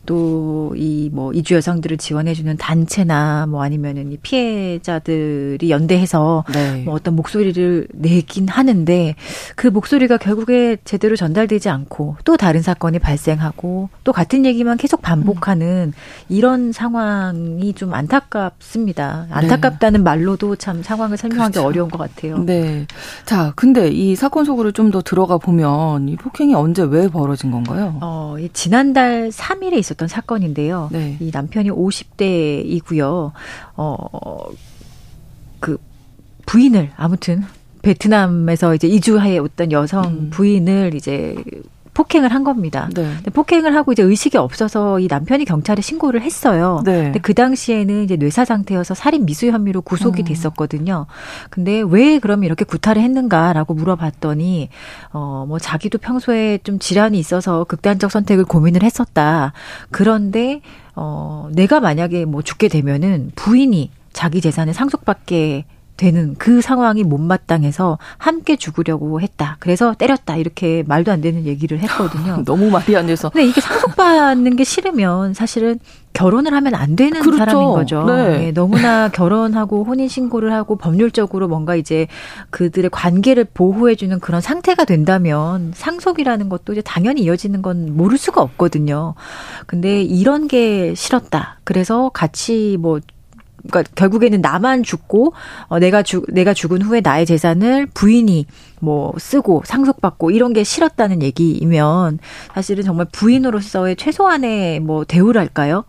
또 이 뭐 이주 여성들을 지원해주는 단체나 뭐 아니면은 이 피해자들이 연대해서 네. 뭐 어떤 목소리를 내긴 하는데 그 목소리가 결국에 제대로 전달되지 않고 또 다른 사건이 발생하고 또 같은 얘기만 계속 반복하는 음. 이런 상황이 좀 안타깝습니다. 안타깝다는 네. 말로도 참 상황을 설명하기 그렇죠. 어려운 것 같아요. 네. 자, 근데 이 사건 속으로 좀 더 들어가 보면 이 폭행이 언제 왜 벌어진 건가요? 어, 지난달 3일에 있었던 사건인데요. 네. 이 남편이 50대이고요. 어, 그 부인을 아무튼 베트남에서 이제 이주해 왔던 여성 음. 부인을 이제 폭행을 한 겁니다. 네. 근데 폭행을 하고 이제 의식이 없어서 이 남편이 경찰에 신고를 했어요. 네. 근데 그 당시에는 이제 뇌사 상태여서 살인 미수 혐의로 구속이 음. 됐었거든요. 근데 왜 그럼 이렇게 구타를 했는가라고 물어봤더니 어 뭐 자기도 평소에 좀 질환이 있어서 극단적 선택을 고민을 했었다. 그런데 어 내가 만약에 뭐 죽게 되면은 부인이 자기 재산을 상속받게 되는 그 상황이 못마땅해서 함께 죽으려고 했다. 그래서 때렸다. 이렇게 말도 안 되는 얘기를 했거든요. 너무 말이 안 돼서. 근데 이게 상속받는 게 싫으면 사실은 결혼을 하면 안 되는 그렇죠. 사람인 거죠. 네. 네, 너무나 결혼하고 혼인 신고를 하고 법률적으로 뭔가 이제 그들의 관계를 보호해 주는 그런 상태가 된다면 상속이라는 것도 이제 당연히 이어지는 건 모를 수가 없거든요. 근데 이런 게 싫었다. 그래서 같이 뭐 그러니까 결국에는 나만 죽고 어 내가 죽 내가 죽은 후에 나의 재산을 부인이 뭐 쓰고 상속받고 이런 게 싫었다는 얘기이면 사실은 정말 부인으로서의 최소한의 뭐 대우랄까요?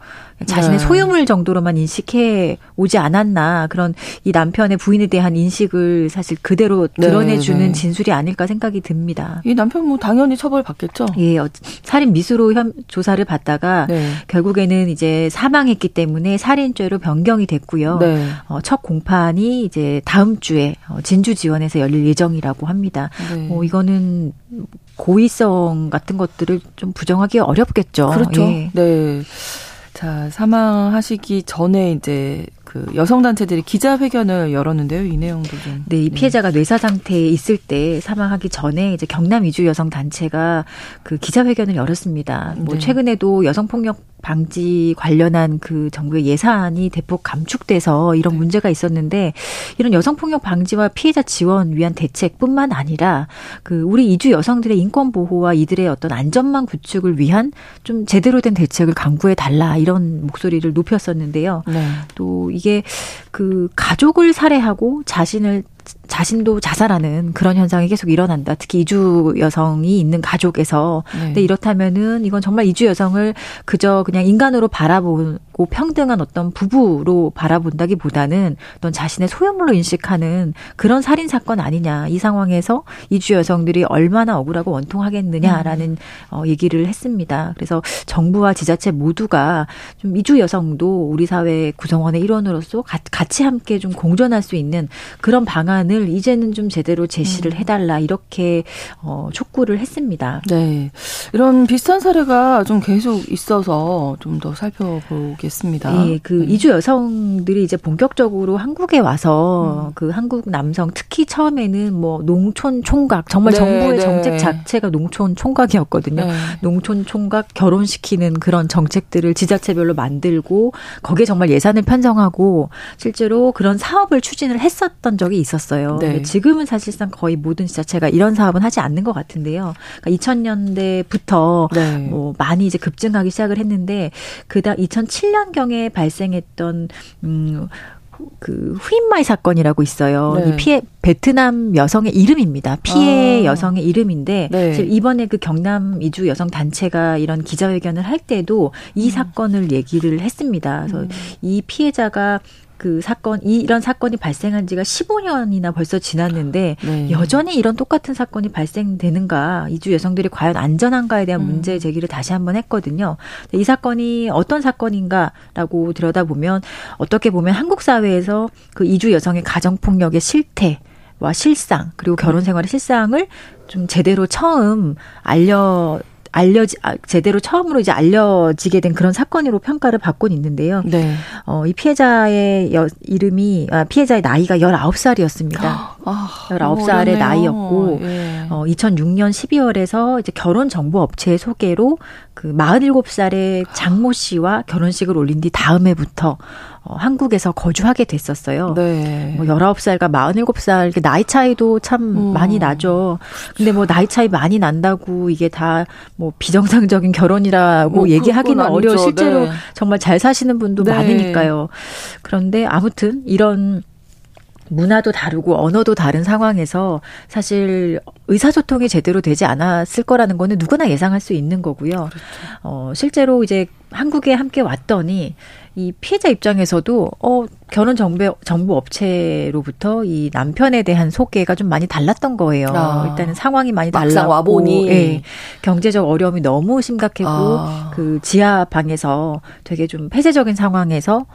자신의 네. 소유물 정도로만 인식해 오지 않았나 그런 이 남편의 부인에 대한 인식을 사실 그대로 네, 드러내주는 네, 네. 진술이 아닐까 생각이 듭니다. 이 남편 뭐 당연히 처벌 받겠죠. 예, 어, 살인 미수로 현, 조사를 받다가 네. 결국에는 이제 사망했기 때문에 살인죄로 변경이 됐고요. 네. 어, 첫 공판이 이제 다음 주에 어, 진주 지원에서 열릴 예정이라고 합니다. 뭐 이거는 고의성 같은 것들을 좀 부정하기 어렵겠죠. 그렇죠. 예. 네. 자, 사망하시기 전에 이제 그 여성 단체들이 기자회견을 열었는데요. 이 내용도 좀. 네, 이 피해자가 네. 뇌사 상태에 있을 때 사망하기 전에 이제 경남 이주 여성 단체가 그 기자회견을 열었습니다. 뭐 네. 최근에도 여성 폭력 방지 관련한 그 정부의 예산이 대폭 감축돼서 이런 네. 문제가 있었는데 이런 여성 폭력 방지와 피해자 지원 위한 대책뿐만 아니라 그 우리 이주 여성들의 인권 보호와 이들의 어떤 안전망 구축을 위한 좀 제대로 된 대책을 강구해 달라 이런 목소리를 높였었는데요. 네. 또 이게 그 가족을 살해하고 자신을 자신도 자살하는 그런 현상이 계속 일어난다. 특히 이주 여성이 있는 가족에서. 네. 근데 이렇다면은 이건 정말 이주 여성을 그저 그냥 인간으로 바라보 고 평등한 어떤 부부로 바라본다기보다는 어떤 자신의 소유물로 인식하는 그런 살인 사건 아니냐. 이 상황에서 이주 여성들이 얼마나 억울하고 원통하겠느냐라는 음. 어, 얘기를 했습니다. 그래서 정부와 지자체 모두가 좀 이주 여성도 우리 사회 구성원의 일원으로서 같이 함께 좀 공존할 수 있는 그런 방안 방안을 이제는 좀 제대로 제시를 음. 해달라 이렇게 어, 촉구를 했습니다. 네, 이런 비슷한 사례가 좀 계속 있어서 좀 더 살펴보 겠습니다. 네, 그 네. 이주 여성들이 이제 본격적으로 한국에 와서 음. 그 한국 남성 특히 처음에는 뭐 농촌 총각 정말 네, 정부의 네. 정책 자체가 농촌 총각이었거든요. 네. 농촌 총각 결혼시키는 그런 정책들을 지자체별로 만들고 거기에 정말 예산을 편성하고 실제로 그런 사업을 추진을 했었던 적이 있었어요. 네. 지금은 사실상 거의 모든 지자체가 이런 사업은 하지 않는 것 같은데요. 그러니까 2000년대부터 네. 뭐 많이 이제 급증하기 시작을 했는데 그다 2007년 경에 발생했던 음. 그 후인마이 사건이라고 있어요. 네. 이 피해 베트남 여성의 이름입니다. 피해 아. 여성의 이름인데 네. 이번에 그 경남 이주 여성 단체가 이런 기자회견을 할 때도 이 음. 사건을 얘기를 했습니다. 그래서 음. 이 피해자가 그 사건 이 이런 사건이 발생한 지가 15년이나 벌써 지났는데 네. 여전히 이런 똑같은 사건이 발생되는가 이주 여성들이 과연 안전한가에 대한 음. 문제 제기를 다시 한번 했거든요. 이 사건이 어떤 사건인가라고 들여다보면 어떻게 보면 한국 사회에서 그 이주 여성의 가정 폭력의 실태 와 실상 그리고 결혼 생활의 실상을 좀 제대로 처음 알려 알려지 아, 제대로 처음으로 이제 알려지게 된 그런 사건으로 평가를 받고 있는데요. 네. 어, 이 피해자의 여, 이름이 아, 피해자의 나이가 19살이었습니다. 아, 19살의 나이였고 예. 어, 2006년 12월에서 이제 결혼 정보 업체의 소개로 그 47살의 장모 씨와 결혼식을 올린 뒤 다음 해부터 어, 한국에서 거주하게 됐었어요. 네. 뭐 19살과 47살 나이 차이도 참 음. 많이 나죠. 근데 뭐 나이 차이 많이 난다고 이게 다 뭐 비정상적인 결혼이라고 뭐 얘기하기는 어려워. 실제로 네. 정말 잘 사시는 분도 네. 많으니까요. 그런데 아무튼 이런 문화도 다르고 언어도 다른 상황에서 사실 의사소통이 제대로 되지 않았을 거라는 거는 누구나 예상할 수 있는 거고요. 그렇죠. 어, 실제로 이제 한국에 함께 왔더니 이 피해자 입장에서도 어 결혼 정보 정보 업체로부터 이 남편에 대한 소개가 좀 많이 달랐던 거예요. 아. 일단은 상황이 많이 달랐고 와 보니 예, 경제적 어려움이 너무 심각했고 아. 그 지하 방에서 되게 좀 폐쇄적인 상황에서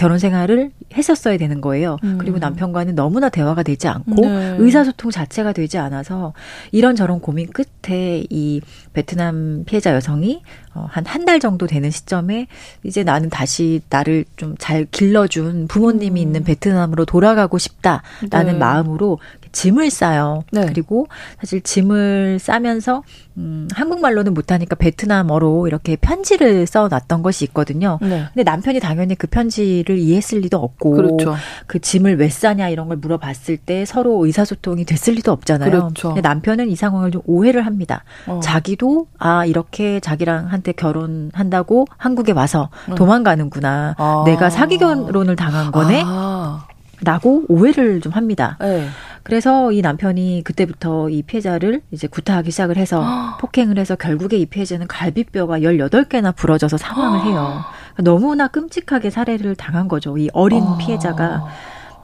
결혼 생활을 했었어야 되는 거예요. 음. 그리고 남편과는 너무나 대화가 되지 않고 네. 의사소통 자체가 되지 않아서 이런저런 고민 끝에 이 베트남 피해자 여성이 어, 한한 달 정도 되는 시점에 이제 나는 다시 나를 좀 잘 길러준 부모님이 음. 있는 베트남으로 돌아가고 싶다라는 네. 마음으로 짐을 싸요. 네. 그리고 사실 짐을 싸면서 음, 한국말로는 못하니까 베트남어로 이렇게 편지를 써놨던 것이 있거든요. 네. 근데 남편이 당연히 그 편지를 이해했을 리도 없고 그렇죠. 그 짐을 왜 싸냐 이런 걸 물어봤을 때 서로 의사소통이 됐을 리도 없잖아요. 그렇죠. 근데 남편은 이 상황을 좀 오해를 합니다. 어. 자기 도 아 이렇게 자기랑 한테 결혼한다고 한국에 와서 음. 도망가는구나. 아. 내가 사기 결혼을 당한 거네. 아. 라고 오해를 좀 합니다. 네. 그래서 이 남편이 그때부터 이 피해자를 이제 구타하기 시작을 해서 폭행을 해서 결국에 이 피해자는 갈비뼈가 18개나 부러져서 사망을 해요. 너무나 끔찍하게 살해를 당한 거죠. 이 어린 아. 피해자가.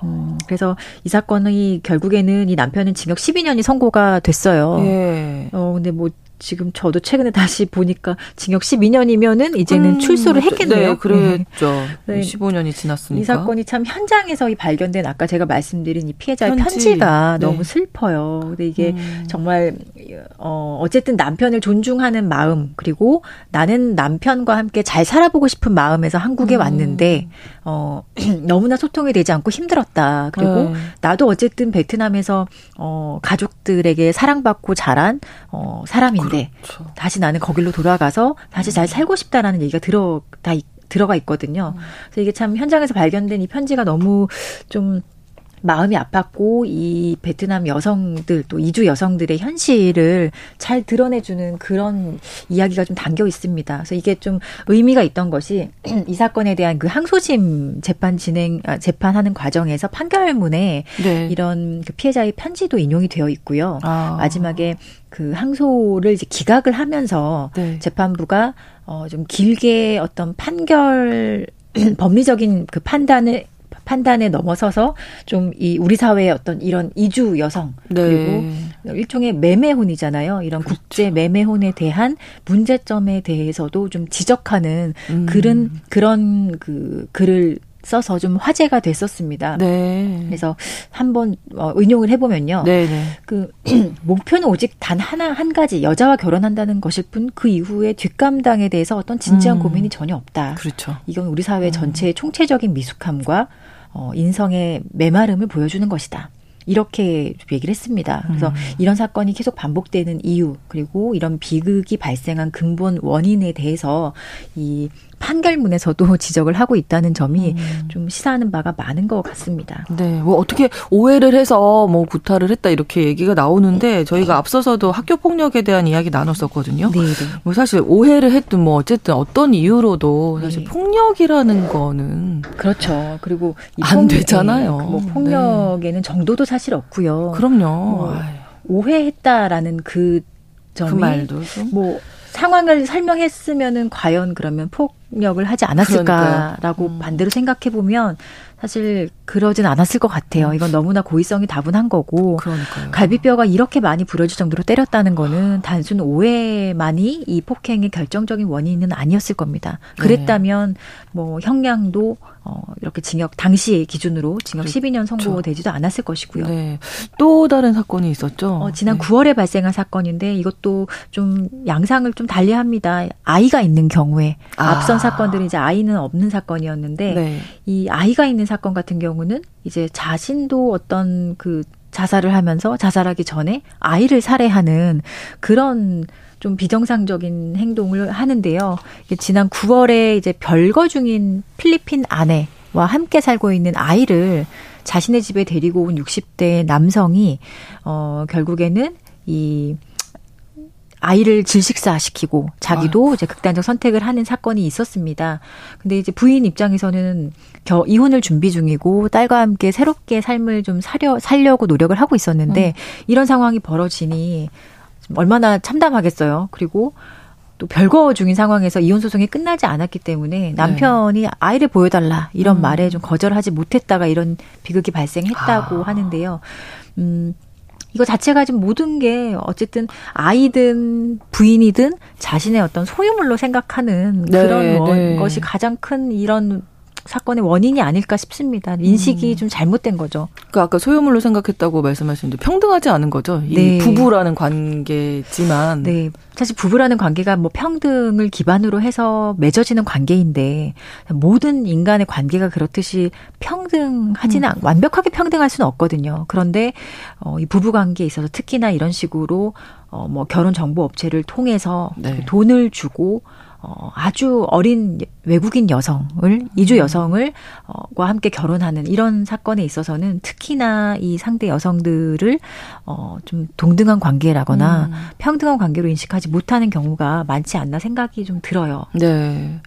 음, 그래서 이 사건이 결국에는 이 남편은 징역 12년이 선고가 됐어요. 예. 어, 근데 뭐 지금 저도 최근에 다시 보니까 징역 12년이면은 이제는 음, 출소를 했겠네요. 네, 그랬죠. 네. 15년이 지났으니까. 이 사건이 참 현장에서 이 발견된 아까 제가 말씀드린 이 피해자의 편지. 가 네. 너무 슬퍼요. 근데 이게 음. 정말 어 어쨌든 남편을 존중하는 마음 그리고 나는 남편과 함께 잘 살아보고 싶은 마음에서 한국에 음. 왔는데 어 너무나 소통이 되지 않고 힘들었다. 그리고 네. 나도 어쨌든 베트남에서 어 가족들에게 사랑받고 자란 어 사람인데 건데 그렇죠. 다시 나는 거길로 돌아가서 다시 잘 살고 싶다라는 얘기가 들어 다 들어가 있거든요. 그래서 이게 참 현장에서 발견된 이 편지가 너무 좀 마음이 아팠고 이 베트남 여성들 또 이주 여성들의 현실을 잘 드러내주는 그런 이야기가 좀 담겨 있습니다. 그래서 이게 좀 의미가 있던 것이 이 사건에 대한 그 항소심 재판 진행 아, 재판하는 과정에서 판결문에 네. 이런 그 피해자의 편지도 인용이 되어 있고요. 아. 마지막에 그 항소를 이제 기각을 하면서 네. 재판부가 어 좀 길게 어떤 판결 법리적인 그 판단을 판단에 넘어서서 좀 이 우리 사회의 어떤 이런 이주 여성 네. 그리고 일종의 매매혼이잖아요. 이런 그렇죠. 국제 매매혼에 대한 문제점에 대해서도 좀 지적하는 음. 그런 그런 그 글을 써서 좀 화제가 됐었습니다. 네. 그래서 한번 어, 응용을 해보면요. 네, 네. 그 목표는 오직 단 하나 한 가지 여자와 결혼한다는 것일 뿐 그 이후에 뒷감당에 대해서 어떤 진지한 음. 고민이 전혀 없다. 그렇죠. 이건 우리 사회 음. 전체의 총체적인 미숙함과 어, 인성의 메마름을 보여주는 것이다. 이렇게 얘기를 했습니다. 그래서 음. 이런 사건이 계속 반복되는 이유 그리고 이런 비극이 발생한 근본 원인에 대해서 이 판결문에서도 지적을 하고 있다는 점이 음. 좀 시사하는 바가 많은 것 같습니다. 네, 뭐 어떻게 오해를 해서 뭐 구타를 했다 이렇게 얘기가 나오는데 저희가 앞서서도 학교 폭력에 대한 이야기 나눴었거든요. 네, 네. 뭐 사실 오해를 했든 뭐 어쨌든 어떤 이유로도 사실 네. 폭력이라는 거는 그렇죠. 그리고 안 폭, 되잖아요. 네, 뭐 폭력에는 정도도 사실 없고요. 그럼요. 뭐 오해했다라는 그 점이 그 말도 뭐 상황을 설명했으면은 과연 그러면 폭력을 하지 않았을까라고 음. 반대로 생각해 보면 사실 그러진 않았을 것 같아요. 이건 너무나 고의성이 다분한 거고 그러니까요. 갈비뼈가 이렇게 많이 부러질 정도로 때렸다는 거는 단순 오해만이 이 폭행의 결정적인 원인은 아니었을 겁니다. 네. 그랬다면 네. 뭐 형량도 어, 이렇게 징역 당시의 기준으로 징역 그렇죠. 12년 선고되지도 않았을 것이고요. 네. 또 다른 사건이 있었죠. 어, 지난 네. 9월에 발생한 사건인데 이것도 좀 양상을 좀 달리합니다. 아이가 있는 경우에 아. 앞선 사건들은 이제 아이는 없는 사건이었는데 네. 이 아이가 있는 사건 같은 경우는 이제 자신도 어떤 그 자살을 하면서 자살하기 전에 아이를 살해하는 그런 좀 비정상적인 행동을 하는데요. 지난 9월에 이제 별거 중인 필리핀 아내와 함께 살고 있는 아이를 자신의 집에 데리고 온 60대 남성이 어 결국에는 이 아이를 질식사시키고 자기도 아. 이제 극단적 선택을 하는 사건이 있었습니다. 근데 이제 부인 입장에서는 겨, 이혼을 준비 중이고 딸과 함께 새롭게 삶을 좀 사려 살려고 노력을 하고 있었는데 음. 이런 상황이 벌어지니 얼마나 참담하겠어요. 그리고 또 별거 중인 상황에서 이혼 소송이 끝나지 않았기 때문에 남편이 네. 아이를 보여달라 이런 음. 말에 좀 거절하지 못했다가 이런 비극이 발생했다고 아. 하는데요. 음. 이거 자체가 지금 모든 게 어쨌든 아이든 부인이든 자신의 어떤 소유물로 생각하는 네, 그런 네. 것이 가장 큰 이런 사건의 원인이 아닐까 싶습니다. 인식이 음. 좀 잘못된 거죠. 그러니까 아까 소유물로 생각했다고 말씀하셨는데 평등하지 않은 거죠. 네. 부부라는 관계지만. 네. 사실 부부라는 관계가 뭐 평등을 기반으로 해서 맺어지는 관계인데 모든 인간의 관계가 그렇듯이 평등하지는 음. 완벽하게 평등할 수는 없거든요. 그런데 어, 이 부부 관계에 있어서 특히나 이런 식으로 어, 뭐 결혼 정보 업체를 통해서 네. 돈을 주고 어, 아주 어린 외국인 여성을 이주 음. 여성을 어과 함께 결혼하는 이런 사건에 있어서는 특히나 이 상대 여성들을 어좀 동등한 관계라거나 음. 평등한 관계로 인식하지 못하는 경우가 많지 않나 생각이 좀 들어요. 네.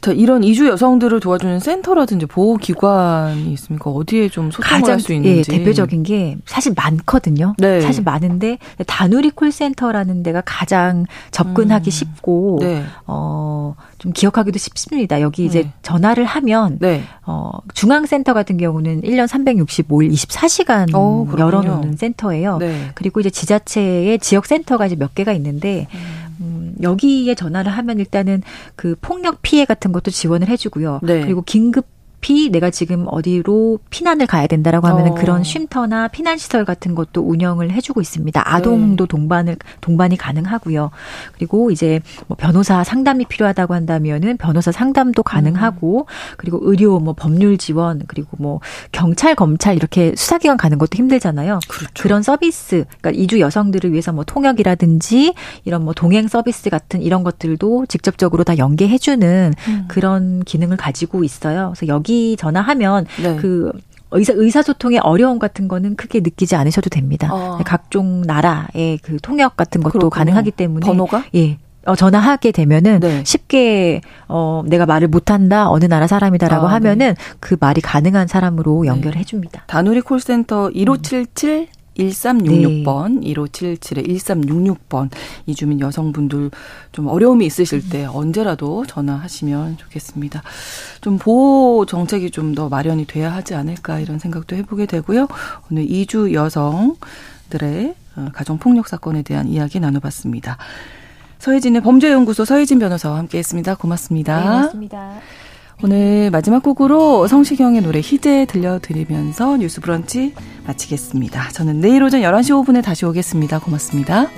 자, 이런 이주 여성들을 도와주는 센터라든지 보호 기관이 있습니까? 어디에 좀 소통을 할 수 있는지. 예, 대표적인 게 사실 많거든요. 네. 사실 많은데 다누리 콜센터라는 데가 가장 접근하기 음. 쉽고 네. 어, 좀 기억하기도 쉽습니다. 여기 이제 네. 전화를 하면 네. 어, 중앙센터 같은 경우는 1년 365일 24시간 오, 열어놓는 센터예요. 네. 그리고 이제 지자체의 지역 센터가 이제 몇 개가 있는데 음. 음, 여기에 전화를 하면 일단은 그 폭력 피해 같은 것도 지원을 해주고요. 네. 그리고 긴급 급히 내가 지금 어디로 피난을 가야 된다라고 하면 은 어. 그런 쉼터나 피난 시설 같은 것도 운영을 해주고 있습니다. 아동도 네. 동반을 동반이 가능하고요. 그리고 이제 뭐 변호사 상담이 필요하다고 한다면은 변호사 상담도 가능하고 음. 그리고 의료 뭐 법률 지원 그리고 뭐 경찰 검찰 이렇게 수사기관 가는 것도 힘들잖아요. 그렇죠. 그런 서비스 그러니까 이주 여성들을 위해서 뭐 통역이라든지 이런 뭐 동행 서비스 같은 이런 것들도 직접적으로 다 연계해주는 음. 그런 기능을 가지고 있어요. 그래서 여기 전화하면 네. 그 의사 의사소통의 어려움 같은 거는 크게 느끼지 않으셔도 됩니다. 어. 각종 나라의 그 통역 같은 것도 그렇군요. 가능하기 때문에 번호가 예 어, 전화하게 되면은 네. 쉽게 어 내가 말을 못한다 어느 나라 사람이다라고 아, 네. 하면은 네. 그 말이 가능한 사람으로 연결을 네. 해줍니다. 다누리 콜센터 1577 1366번, 네. 1577에 1366번, 이 주민 여성분들 좀 어려움이 있으실 때 언제라도 전화하시면 좋겠습니다. 좀 보호 정책이 좀 더 마련이 돼야 하지 않을까 이런 생각도 해보게 되고요. 오늘 이주 여성들의 어, 가정폭력 사건에 대한 이야기 나눠봤습니다. 서혜진의 범죄연구소 서혜진 변호사와 함께했습니다. 고맙습니다. 네, 고맙습니다. 오늘 마지막 곡으로 성시경의 노래 희재 들려드리면서 뉴스 브런치 마치겠습니다. 저는 내일 오전 11시 5분에 다시 오겠습니다. 고맙습니다.